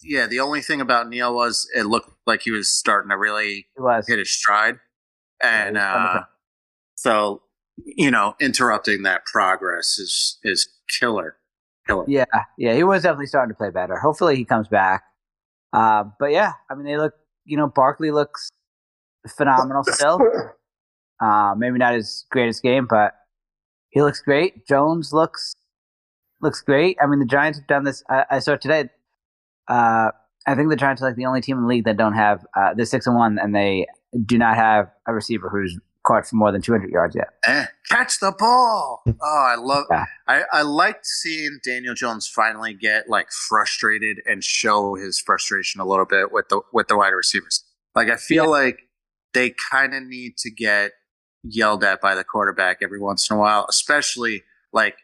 Speaker 4: yeah. The only thing about Neal was it looked like he was starting to really hit his stride, and
Speaker 2: Yeah,
Speaker 4: uh, so you know, interrupting that progress is is killer, killer.
Speaker 2: Yeah, yeah, he was definitely starting to play better. Hopefully, he comes back. Uh, but yeah, I mean, they look. You know, Barkley looks phenomenal (laughs) still. Uh, maybe not his greatest game, but he looks great. Jones looks looks great. I mean, the Giants have done this. I, I saw today. Uh, I think the Giants are like the only team in the league that don't have. Uh, they're six and one, and they do not have a receiver who's caught for more than 200 yards yet.
Speaker 4: Eh, catch the ball. (laughs) Oh, I love.
Speaker 2: Yeah.
Speaker 4: I I liked seeing Daniel Jones finally get like frustrated and show his frustration a little bit with the with the wide receivers. Like I feel
Speaker 2: Yeah.
Speaker 4: like they kind of need to get yelled at by the quarterback every once in a while, especially like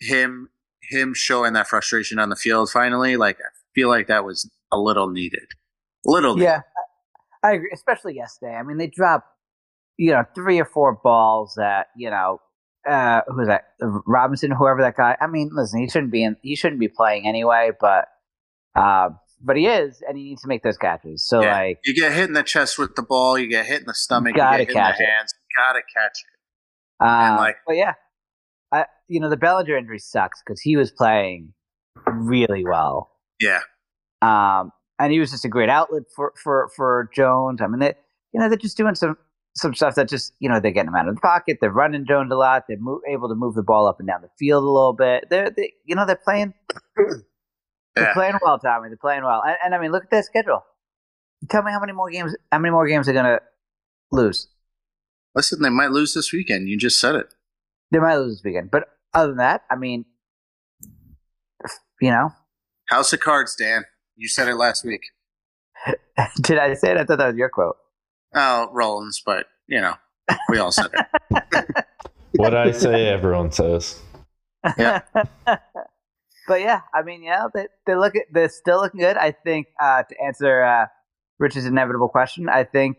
Speaker 4: him him showing that frustration on the field finally. Like I feel like that was a little needed. A little needed.
Speaker 2: Yeah, I I agree. Especially yesterday. I mean, they dropped you know three or four balls that you know uh, who's that Robinson, whoever that guy. I mean, listen, he shouldn't be in. He shouldn't be playing anyway, but uh, but he is, and he needs to make those catches. So
Speaker 4: Yeah.
Speaker 2: like,
Speaker 4: You get hit in the chest with the ball, you get hit in the stomach,
Speaker 2: Gotta
Speaker 4: you get hit in
Speaker 2: catch
Speaker 4: the
Speaker 2: it.
Speaker 4: hands, you gotta catch it.
Speaker 2: uh,
Speaker 4: like-
Speaker 2: but yeah, I you know the Bellinger injury sucks because he was playing really well.
Speaker 4: Yeah.
Speaker 2: Um, and he was just a great outlet for for for Jones. I mean, they you know they're just doing some some stuff that just you know they're getting him out of the pocket. They're running Jones a lot. They're mo- able to move the ball up and down the field a little bit. They're they, you know they're playing (clears throat) they're
Speaker 4: Yeah.
Speaker 2: playing well, Tommy. They're playing well. And, and I mean, look at their schedule. Tell me how many more games how many more games they're gonna lose.
Speaker 4: Listen, they might lose this weekend. You just said it.
Speaker 2: They might lose this weekend, but other than that, I mean, you know,
Speaker 4: House of Cards, Dan. You said it last week. (laughs)
Speaker 2: Did I say it? I thought that was your quote.
Speaker 4: Oh, Rollins, but you know, we all said it. (laughs)
Speaker 3: What I say, everyone says.
Speaker 4: Yeah. (laughs)
Speaker 2: but yeah, I mean, yeah, they they look at they're still looking good. I think uh, to answer uh, Rich's inevitable question, I think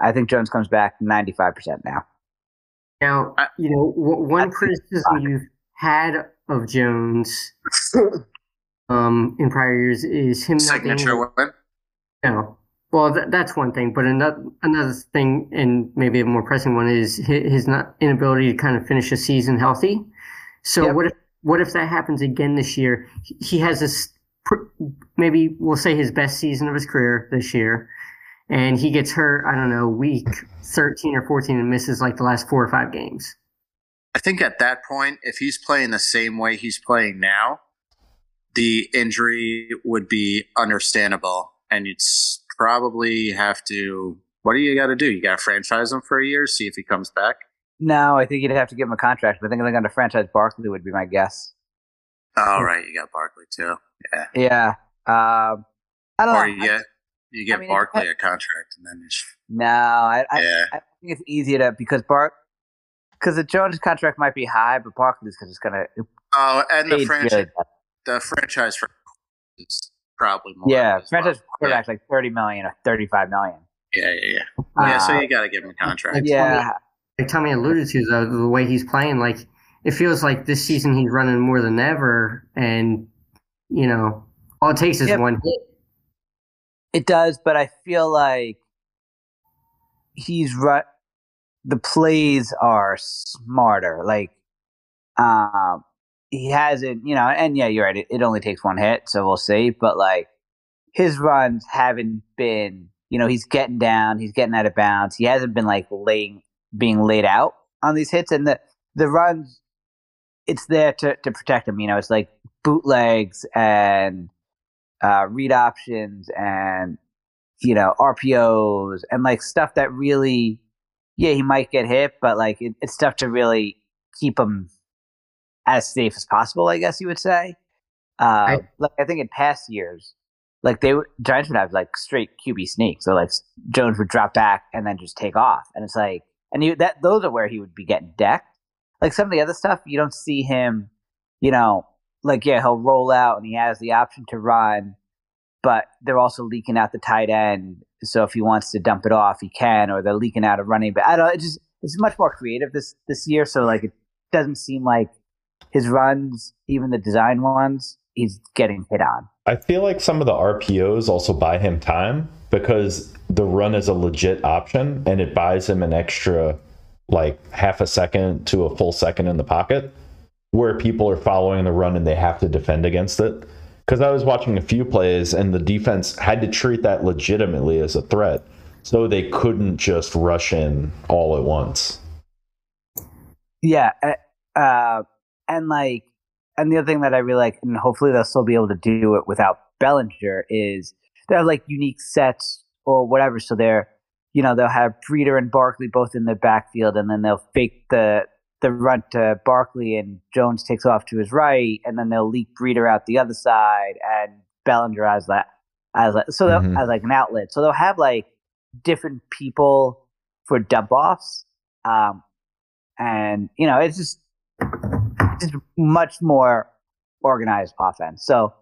Speaker 2: I think Jones comes back ninety five percent now.
Speaker 5: Now,
Speaker 4: I-
Speaker 5: you know, w- one criticism you've had of Jones um, in prior years is him not being
Speaker 4: Signature win.
Speaker 5: No. Well, th- that's one thing, but another another thing, and maybe a more pressing one, is his, his not inability to kind of finish a season healthy. So
Speaker 2: Yep.
Speaker 5: what if what if that happens again this year? He- has this pr- maybe we'll say his best season of his career this year, and he gets hurt. I don't know, week thirteen or fourteen, and misses like the last four or five games.
Speaker 4: I think at that point, if he's playing the same way he's playing now, the injury would be understandable, and you'd s- probably have to. What do you got to do? You got to franchise him for a year, see if he comes back.
Speaker 2: No, I think you'd have to give him a contract. I think they're going to franchise Barkley would be my guess.
Speaker 4: All right, you got Barkley too. Yeah,
Speaker 2: Yeah, um, I don't
Speaker 4: or
Speaker 2: know.
Speaker 4: you
Speaker 2: I-
Speaker 4: get you get
Speaker 2: I mean,
Speaker 4: Barkley a contract, and then
Speaker 2: no, I, I,
Speaker 4: yeah.
Speaker 2: I think it's easier to because Bark because the Jones contract might be high, but Barkley's just going to
Speaker 4: Oh, and the franchise
Speaker 2: well.
Speaker 4: the franchise for probably more.
Speaker 2: Yeah,
Speaker 4: as well.
Speaker 2: franchise quarterback's like thirty million or thirty five million.
Speaker 4: Yeah, yeah, yeah. Yeah, so
Speaker 2: Uh,
Speaker 4: you got to give him a contract.
Speaker 5: Like
Speaker 2: yeah,
Speaker 5: like Tommy alluded to, though, the way he's playing, like it feels like this season he's running more than ever, and you know, all it takes is
Speaker 2: Yep.
Speaker 5: one hit.
Speaker 2: It does, but I feel like he's right. The plays are smarter. Like, um, he hasn't, you know, and yeah, you're right. It, it only takes one hit, so we'll see. But like, his runs haven't been, you know, he's getting down, he's getting out of bounds. He hasn't been like laying, being laid out on these hits, and the the runs, it's there to to protect him. You know, it's like bootlegs and uh, read options and you know RPOs and like stuff that really, yeah, he might get hit, but like it, it's stuff to really keep him as safe as possible. I guess you would say. Uh,
Speaker 5: I-
Speaker 2: like I think in past years, like they would, Giants would have like straight QB sneaks, so like Jones would drop back and then just take off, and it's like, and you that those are where he would be getting decked. Like some of the other stuff, you don't see him, you know, like yeah, he'll roll out and he has the option to run, but they're also leaking out the tight end. So if he wants to dump it off, he can, or they're leaking out a running back. I don't. It just it's much more creative this this year. So like it doesn't seem like his runs, even the design ones, he's getting hit on.
Speaker 3: I feel like some of the RPOs also buy him time because the run is a legit option and it buys him an extra like half a second to a full second in the pocket where people are following the run and they have to defend against it. Because I was watching a few plays and the defense had to treat that legitimately as a threat. So they couldn't just rush in all at once.
Speaker 2: Yeah, uh, uh, and like, and the other thing that I really like, and hopefully they'll still be able to do it without Bellinger, is they have like unique sets or whatever. So they're, you know, they'll have Breida and Barkley both in the backfield, and then they'll fake the the run to Barkley, and Jones takes off to his right, and then they'll leak Breida out the other side, and Bellinger as that as like, so they'll
Speaker 3: Mhm.
Speaker 2: as like an outlet. So they'll have like different people for dump offs. Um, and you know it's just just much more organized offense. So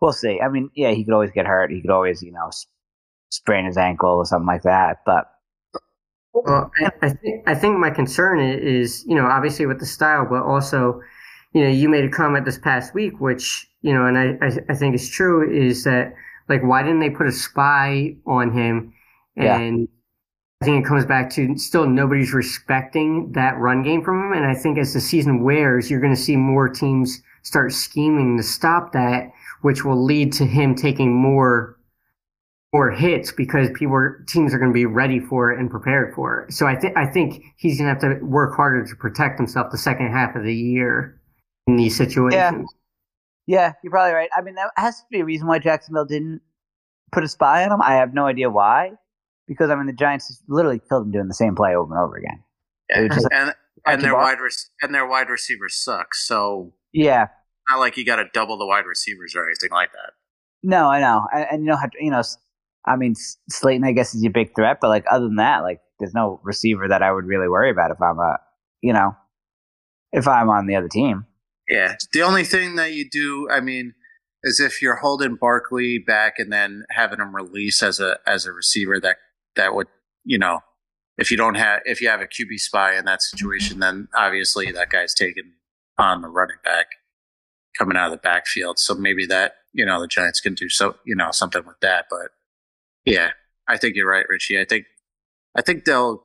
Speaker 2: we'll see. I mean, yeah, he could always get hurt. He could always, you know, sprain his ankle or something like that. But
Speaker 5: Well, I, I think I think my concern is, you know, obviously with the style, but also, you know, you made a comment this past week, which you know, and I I, I think is true, is that like why didn't they put a spy on him?
Speaker 2: Yeah.
Speaker 5: And I think it comes back to still nobody's respecting that run game from him. And I think as the season wears, you're going to see more teams start scheming to stop that, which will lead to him taking more more hits because people are, teams are going to be ready for it and prepared for it. So I think I think he's going to have to work harder to protect himself the second half of the year in these situations.
Speaker 2: yeah, you're probably right. I mean, that has to be a reason why Jacksonville didn't put a spy on him. I have no idea why, because I mean, the Giants literally killed him doing the same play over and over again. Was just-
Speaker 4: and and their wide rec- and their wide receivers suck. So
Speaker 2: yeah,
Speaker 4: not like you got to double the wide receivers or anything like that.
Speaker 2: No, I know, and, and you know, you know, I mean, Slayton, I guess, is your big threat, but like other than that, like there's no receiver that I would really worry about if I'm a, you know, if I'm on the other team.
Speaker 4: Yeah, the only thing that you do, I mean, is if you're holding Barkley back and then having him release as a as a receiver that that would, you know, if you don't have if you have a QB spy in that situation, then obviously that guy's taken on the running back coming out of the backfield. So maybe that you know the Giants can do so you know something with that. But yeah, I think you're right, Richie. I think I think they'll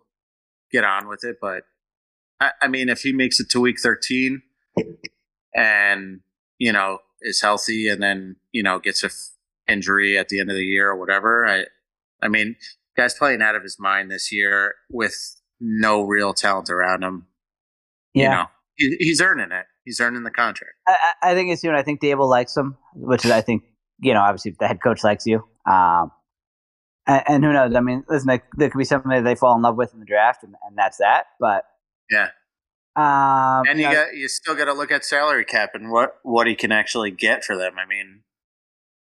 Speaker 4: get on with it. But I, I mean, if he makes it to week 13 and you know is healthy and then you know gets a f- injury at the end of the year or whatever, I I mean, guy's playing out of his mind this year with no real talent around him.
Speaker 2: Yeah.
Speaker 4: You know, he, he's earning it. He's earning the contract.
Speaker 2: I, I think it's you. know I think Daboll likes him, which is I think you know obviously the head coach likes you. Um, and, and who knows? I mean, listen, there, there could be something that they fall in love with in the draft, and, and that's that. But
Speaker 4: Yeah.
Speaker 2: um,
Speaker 4: And you
Speaker 2: know,
Speaker 4: got you still got to look at salary cap and what what he can actually get for them. I mean,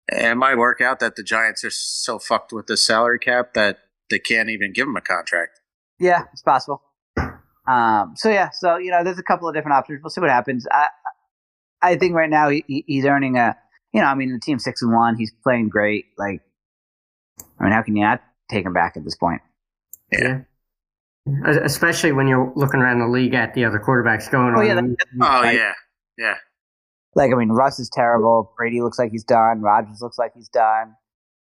Speaker 4: it might work out that the Giants are so fucked with the salary cap that they can't even give him a contract.
Speaker 2: yeah, it's possible. Um, so yeah, so you know, there's a couple of different options. We'll see what happens. I I think right now he, he- he's earning a you know I mean the team's six and one. He's playing great. Like I mean, how can you not take him back at this point?
Speaker 5: Yeah. Especially when you're looking around the league at the other quarterbacks going
Speaker 2: Oh,
Speaker 5: on.
Speaker 2: yeah, that-
Speaker 4: Oh
Speaker 2: Right.
Speaker 4: yeah, yeah.
Speaker 2: Like, I mean, Russ is terrible. Brady looks like he's done. Rodgers looks like he's done.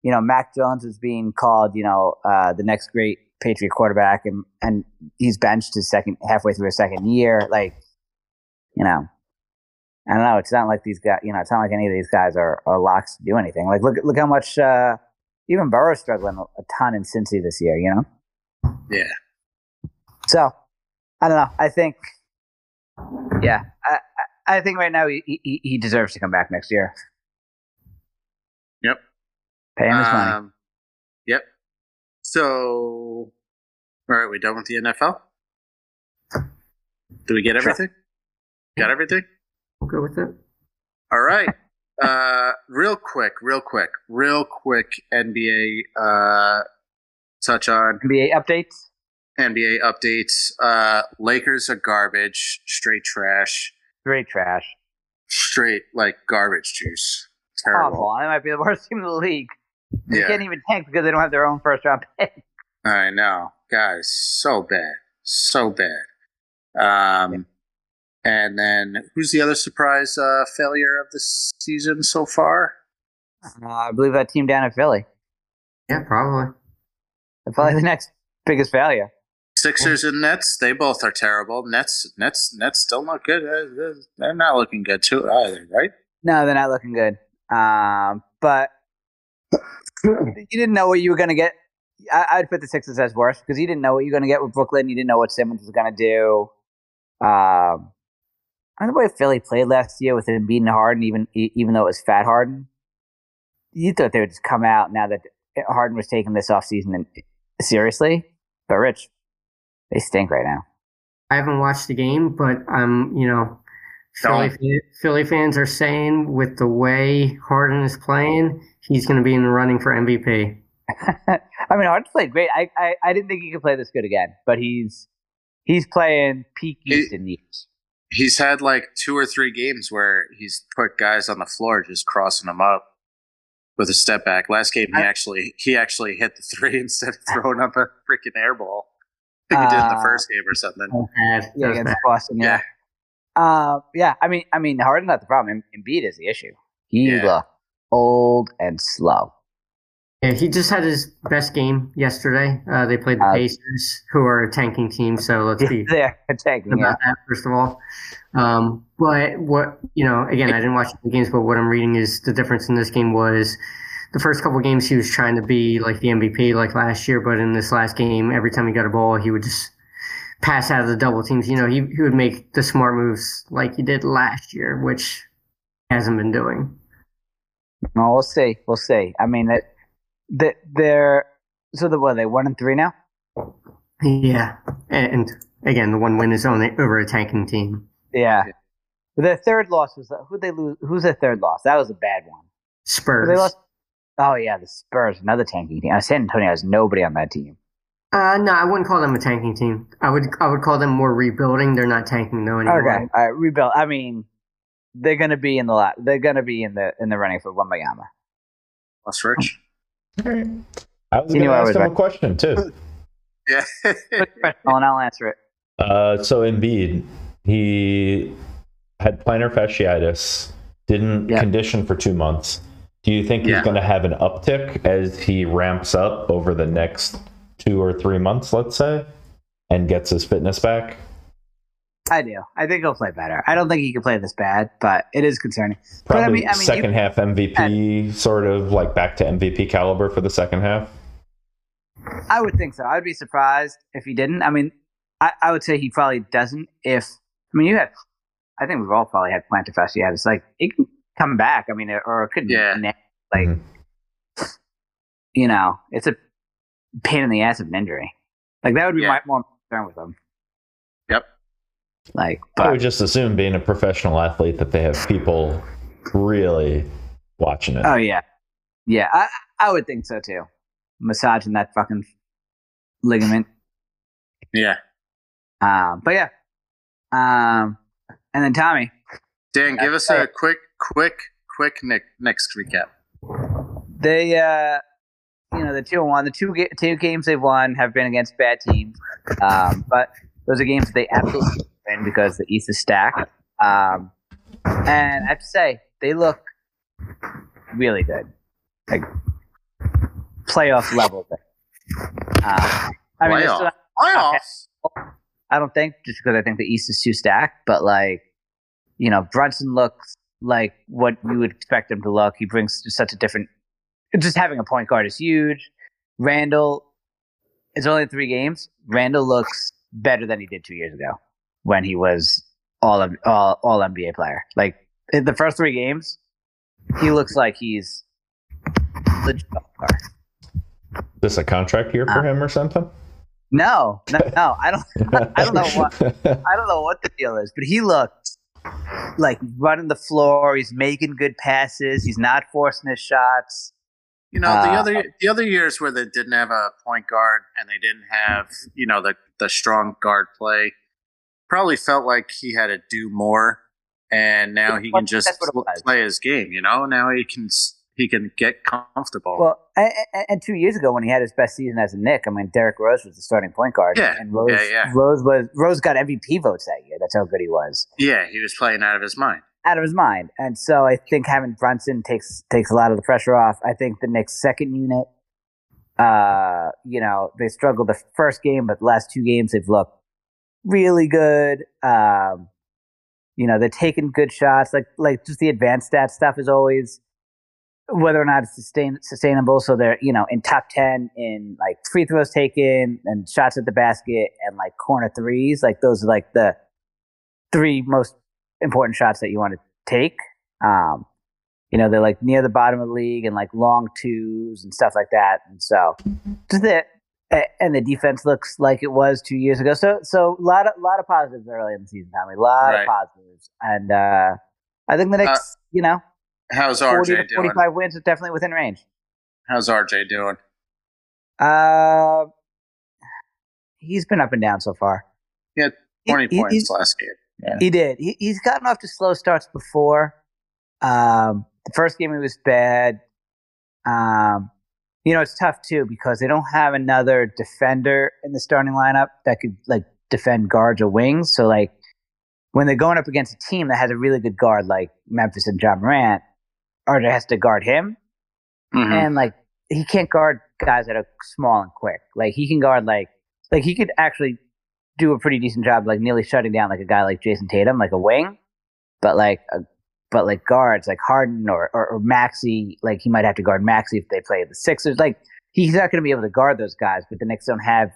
Speaker 2: You know, Mac Jones is being called, you know, uh, the next great Patriot quarterback, and and he's benched his second halfway through his second year. Like, you know, I don't know. It's not like these guys. You know, it's not like any of these guys are, are locks to do anything. Like, look look how much uh, even Burrow's struggling a ton in Cincy this year. You know.
Speaker 4: Yeah.
Speaker 2: So, I don't know. I think, yeah, I I, I think right now he, he he deserves to come back next year.
Speaker 4: Yep.
Speaker 2: Pay him his money.
Speaker 4: Um, Yep. So, all right, we done with the NFL? Do we get
Speaker 2: Sure.
Speaker 4: everything? Got everything?
Speaker 5: We'll go with it.
Speaker 4: All right. (laughs) Uh, real quick, real quick, real quick NBA uh, touch on
Speaker 2: NBA updates.
Speaker 4: NBA updates. Uh, Lakers are garbage, straight trash,
Speaker 2: Great trash.
Speaker 4: straight like garbage juice.
Speaker 2: Awful.
Speaker 4: Terrible.
Speaker 2: They might be the (laughs) worst team in the league. They
Speaker 4: Yeah,
Speaker 2: can't even tank because they don't have their own first round (laughs) pick.
Speaker 4: I know, guys. So bad, so bad. Um, and then who's the other surprise uh, failure of the season so far?
Speaker 2: Uh, I believe that team down in Philly.
Speaker 5: Yeah, probably.
Speaker 2: Probably the next biggest failure.
Speaker 4: Sixers and Nets, they both are terrible. Nets, Nets, Nets don't look good. Uh, They're not looking good too either, right?
Speaker 2: No, they're not looking good. Um, but you didn't know what you were going to get. I, I'd put the Sixers as worse because you didn't know what you were going to get with Brooklyn. You didn't know what Simmons was going to do. Um, I don't know the way Philly played last year with Embiid beating Harden, even even though it was Fat Harden. You thought they would just come out now that Harden was taking this offseason and seriously, but Rich, they stink right now.
Speaker 5: I haven't watched the game, but I'm, um, you know, Philly, Philly fans are saying with the way Harden is playing, he's going to be in the running for MVP. (laughs)
Speaker 2: I mean, Harden's played great. I, I, I didn't think he could play this good again, but he's he's playing peak
Speaker 4: He-
Speaker 2: Houston years.
Speaker 4: He's had like two or three games where he's put guys on the floor just crossing them up with a step back. Last game, he
Speaker 2: I-
Speaker 4: actually he actually hit the three (laughs) instead of throwing up a freaking air ball. I think he did in the
Speaker 2: Uh,
Speaker 4: first game or something.
Speaker 5: Bad.
Speaker 2: Yeah, against
Speaker 5: bad.
Speaker 2: Boston. Yeah. Uh, yeah. I mean, I mean, Harden's not the problem. Em- Embiid is the issue. He
Speaker 4: Yeah.
Speaker 2: looked old and slow.
Speaker 5: Yeah, he just had his best game yesterday. Uh, they played the
Speaker 2: Uh,
Speaker 5: Pacers, who are a tanking team. So let's be (laughs)
Speaker 2: They're taking yeah.
Speaker 5: about that first of all. Um, but what you know, again, I didn't watch the games, but what I'm reading is the difference in this game was the first couple games he was trying to be like the MVP like last year, but in this last game, every time he got a ball, he would just pass out of the double teams. You know, he he would make the smart moves like he did last year, which he hasn't been doing.
Speaker 2: Well, we'll see. We'll see. I mean, that that they're so the what are they one and three now.
Speaker 5: Yeah, and, again, the one win is on over a tanking team.
Speaker 2: Yeah. Their third loss was who they lose. Who's their third loss? That was a bad one.
Speaker 5: Spurs.
Speaker 2: They lost. Oh yeah, the Spurs, another tanking team. Uh, San Antonio has nobody on that team.
Speaker 5: Uh, no, I wouldn't call them a tanking team. I would I would call them more rebuilding. They're not tanking though anymore.
Speaker 2: Okay, all right, rebuild. I mean, they're gonna be in the lot. They're gonna be in the in the running for Wembanyama.
Speaker 4: Plus Rich.
Speaker 3: I was going to ask
Speaker 2: was
Speaker 3: him
Speaker 2: right.
Speaker 3: a question too. (laughs)
Speaker 4: Yeah.
Speaker 2: and I'll answer it.
Speaker 3: Uh, so Embiid, he had plantar fasciitis, didn't
Speaker 2: Yeah.
Speaker 3: condition for two months. Do you think he's going to have an uptick as he ramps up over the next two or three months, let's say, and gets his fitness back?
Speaker 2: I do. I think he'll play better. I don't think he can play this bad, but it is concerning. But, I
Speaker 3: Probably
Speaker 2: mean- I mean, you-
Speaker 3: second half MVP, sort of like back to MVP caliber for the second half.
Speaker 2: I would think so. I would be surprised if he didn't. I mean, I, I would say he probably doesn't. If I mean, you have, I think we've all probably had plantar fasciitis. Like it can come back. I mean, or it could,
Speaker 4: Yeah.
Speaker 2: na- like
Speaker 3: Mhm.
Speaker 2: you know, it's a pain in the ass of an injury. Like that would be
Speaker 4: Yeah.
Speaker 2: my more concern with them.
Speaker 4: Yep.
Speaker 2: Like,
Speaker 3: I would just assume, being a professional athlete, that they have people really watching it.
Speaker 2: oh yeah, yeah, I I would think so too. Massaging that fucking ligament.
Speaker 4: yeah.
Speaker 2: Um, but yeah. Um, and then Tommy,
Speaker 4: Dan, give us a quick, quick, quick Nick next recap.
Speaker 2: they uh you know the two and one the two ga- two games they've won have been against bad teams um but those are games that they absolutely win because the east is stacked um and i have to say they look really good like playoff level um, i mean they're still-
Speaker 4: Playoffs.
Speaker 2: I don't think just because I think the East is too stacked, but like, you know, Brunson looks like what you would expect him to look. He brings such a different. Just having a point guard is huge. Randle, it's only three games. Randle looks better than he did two years ago when he was all all all NBA player. Like in the first three games, he looks like he's legit.
Speaker 3: Is this a contract year for
Speaker 2: Uh,
Speaker 3: him or something?
Speaker 2: No, no, no. I don't. (laughs) (laughs) I don't know what. I don't know what the deal is, but he looked like running the floor. He's making good passes. He's not forcing his shots.
Speaker 4: You know, the
Speaker 2: Uh,
Speaker 4: other the other years where they didn't have a point guard and they didn't have, you know, the the strong guard play, probably felt like he had to do more, and now he can just
Speaker 2: That's what it was.
Speaker 4: play his game. You know, now he can he can get comfortable.
Speaker 2: Well, and, and- two years ago when he had his best season as a Knick, I mean, Derrick Rose was the starting point guard.
Speaker 4: Yeah,
Speaker 2: and Rose,
Speaker 4: yeah, yeah.
Speaker 2: Rose was Rose got MVP votes that year. That's how good he was.
Speaker 4: yeah, he was playing out of his mind.
Speaker 2: out of his mind. And so I think having Brunson takes takes a lot of the pressure off. I think the Knicks second unit, uh, you know, they struggled the first game, but the last two games they've looked really good. Um, you know, they're taking good shots. Like like just the advanced stat stuff is always whether or not it's sustain, sustainable. So they're you know in top ten in like free throws taken and shots at the basket and like corner threes. Like those are like the three most important shots that you want to take. Um, you know, they're like near the bottom of the league and like long twos and stuff like that. And so just that, and the defense looks like it was two years ago. So, so a lot of, a lot of positives early in the season, Tommy. A lot
Speaker 4: Right.
Speaker 2: of positives. And, uh, I think the next, you know,
Speaker 4: How's
Speaker 2: 40
Speaker 4: RJ
Speaker 2: to
Speaker 4: doing?
Speaker 2: 45 wins is definitely within range.
Speaker 4: How's RJ doing?
Speaker 2: Uh, he's been up and down so far.
Speaker 4: He had Twenty
Speaker 2: he-
Speaker 4: points
Speaker 2: he's-
Speaker 4: last game. Yeah.
Speaker 2: He did. He, he's gotten off to slow starts before. Um, the first game he was bad. Um, you know, it's tough too because they don't have another defender in the starting lineup that could like defend guards or wings. So like when they're going up against a team that has a really good guard like Memphis and Ja Morant, RJ has to guard him,
Speaker 4: Mhm.
Speaker 2: and like he can't guard guys that are small and quick. Like he can guard like like he could actually do a pretty decent job, like nearly shutting down like a guy like Jayson Tatum, like a wing, but like a, but like guards like Harden or, or or Maxey, like he might have to guard Maxey if they play the Sixers. Like he's not going to be able to guard those guys, but the Knicks don't have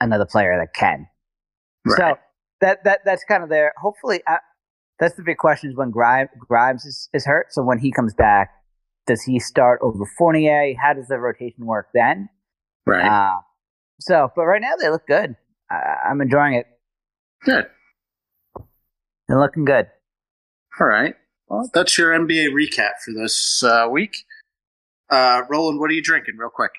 Speaker 2: another player that can.
Speaker 4: Right.
Speaker 2: So that that that's kind of there. Hopefully, uh, that's the big question is when Grimes Grimes is, is hurt. So when he comes back, does he start over Fournier? How does the rotation work then?
Speaker 4: right.
Speaker 2: Uh, so, but right now they look good. Uh, I'm enjoying it.
Speaker 4: Good.
Speaker 2: They're looking good.
Speaker 4: All right. Well, that's your NBA recap for this uh, week. Uh, Roland, what are you drinking, real quick?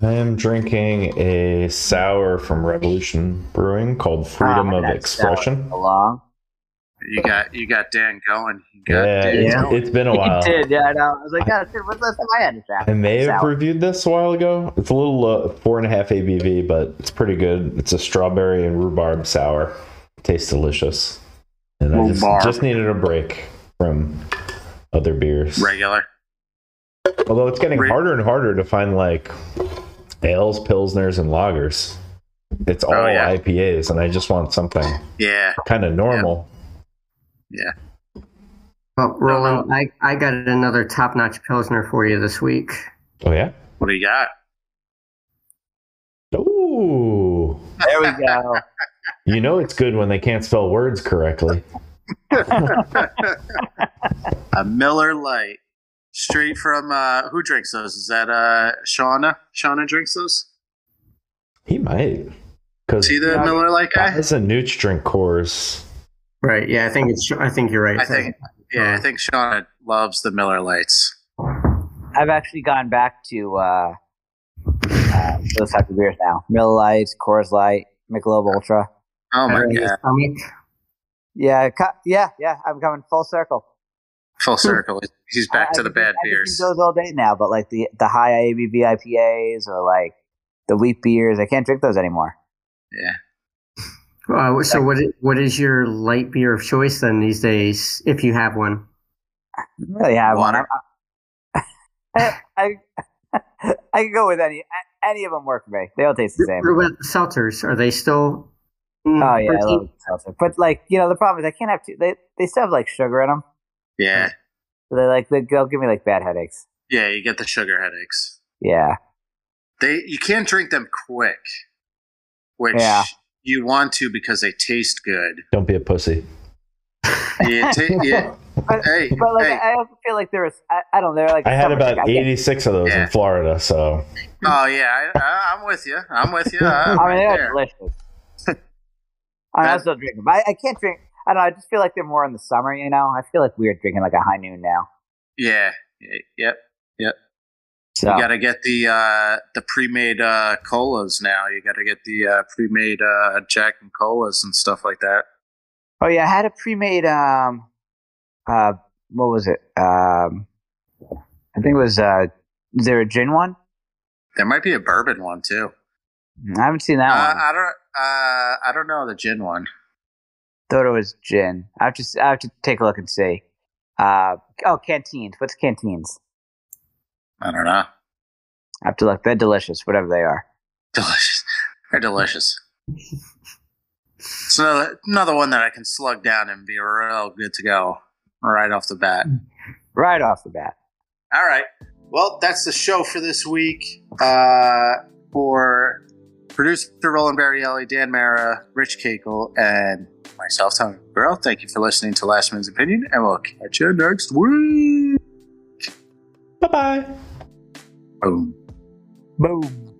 Speaker 3: I am drinking a sour from Revolution Brewing called Freedom
Speaker 2: Ah,
Speaker 3: of Expression.
Speaker 2: Along.
Speaker 4: You got you got Dan going. Got
Speaker 3: Yeah,
Speaker 4: Dan
Speaker 3: it's,
Speaker 4: going.
Speaker 3: it's been a while.
Speaker 2: You did, yeah, I know. I was like, oh, shit, what's the last time I had a draft?
Speaker 3: I may have
Speaker 2: Sour.
Speaker 3: reviewed this a while ago. It's a little uh, four and a half ABV, but it's pretty good. It's a strawberry and rhubarb sour. tastes delicious, and I just, just needed a break from other beers.
Speaker 4: regular.
Speaker 3: Although it's getting
Speaker 4: Re-
Speaker 3: harder and harder to find like ales, pilsners, and lagers. It's all
Speaker 4: Oh, yeah.
Speaker 3: IPAs, and I just want something
Speaker 4: Yeah,
Speaker 3: kind of normal.
Speaker 4: Yeah.
Speaker 5: Well, Roland, I, I got another top notch Pilsner for you this week.
Speaker 3: Oh yeah.
Speaker 4: What do you got?
Speaker 3: Ooh.
Speaker 2: There we go. (laughs)
Speaker 3: You know it's good when they can't spell words correctly. (laughs)
Speaker 4: A Miller Lite, straight from uh, who drinks those? Is that uh, Shauna? Shauna drinks those.
Speaker 3: He might. Because
Speaker 4: See the Miller Lite guy?
Speaker 3: That's a Nooch drink course.
Speaker 5: Right. Yeah, I think it's. I think you're right.
Speaker 4: I think. Yeah, I think Shauna loves the Miller Lites.
Speaker 2: I've actually gone back to uh, uh, those type of beers now. Miller Lites, Coors Light, Michelob Ultra.
Speaker 4: Oh my god,
Speaker 2: Yeah, cu- yeah, yeah. I'm coming full circle.
Speaker 4: full circle. He's back
Speaker 2: I-
Speaker 4: to the
Speaker 2: can
Speaker 4: bad
Speaker 2: I
Speaker 4: beers.
Speaker 2: drink those all day now, but like the the high ABV IPAs or like the wheat beers, I can't drink those anymore.
Speaker 4: Yeah,
Speaker 5: Uh, so what? What is your light beer of choice then these days, if you have one?
Speaker 2: I don't really have one. (laughs) I, I, (laughs) I can go with any any of them work for me. They all taste the same.
Speaker 5: What about the seltzers? Are they still? mm,
Speaker 2: Oh yeah, I love seltzer. But like you know, the problem is I can't have two. They they still have like sugar in them.
Speaker 4: yeah,
Speaker 2: So they like they, they'll give me like bad headaches.
Speaker 4: yeah. You get the sugar headaches.
Speaker 2: Yeah,
Speaker 4: They you can't drink them quick, which
Speaker 2: Yeah.
Speaker 4: You want to because they taste good.
Speaker 3: Don't be a pussy.
Speaker 4: Yeah, ta- (laughs) yeah.
Speaker 2: but,
Speaker 4: Hey,
Speaker 2: but like
Speaker 4: hey.
Speaker 2: I also feel like there was I, I don't know. Like
Speaker 3: I had about
Speaker 2: drink. I
Speaker 3: 86 of those
Speaker 4: Yeah.
Speaker 3: in Florida, so
Speaker 4: Oh yeah, I, I, I'm with you. I'm with you. I'm
Speaker 2: I mean,
Speaker 4: right
Speaker 2: they're delicious. I (laughs) mean, I
Speaker 4: That-
Speaker 2: still drink them. I, I can't drink. I don't know. I just feel like they're more in the summer. You know, I feel like we're drinking like a high noon now.
Speaker 4: Yeah, Yep. yep.
Speaker 2: So
Speaker 4: You got to get the uh, the pre-made uh, colas now. You got to get the uh, pre-made uh, Jack and colas and stuff like that.
Speaker 2: Oh yeah, I had a pre-made. Um, uh, what was it? Um, I think it was. Uh, is there a gin one?
Speaker 4: There might be a bourbon one too.
Speaker 2: I haven't seen that
Speaker 4: Uh,
Speaker 2: one.
Speaker 4: I don't. Uh, I don't know the gin one.
Speaker 2: Thought it was gin. I have to. I have to take a look and see. Uh, oh, canteens. What's canteens?
Speaker 4: I don't know.
Speaker 2: I have to look. They're delicious, whatever they are.
Speaker 4: Delicious. They're delicious. It's another another one that I can slug down and be real good to go right off the bat.
Speaker 2: Right off the bat.
Speaker 4: All right. Well, that's the show for this week. Uh, for producer Roland Barrielli, Dan Mara, Rich Cakel, and myself, Tommy Burrow, thank you for listening to Last Man's Opinion, and we'll catch you next week.
Speaker 3: bye bye.
Speaker 4: Boom.
Speaker 2: Boom.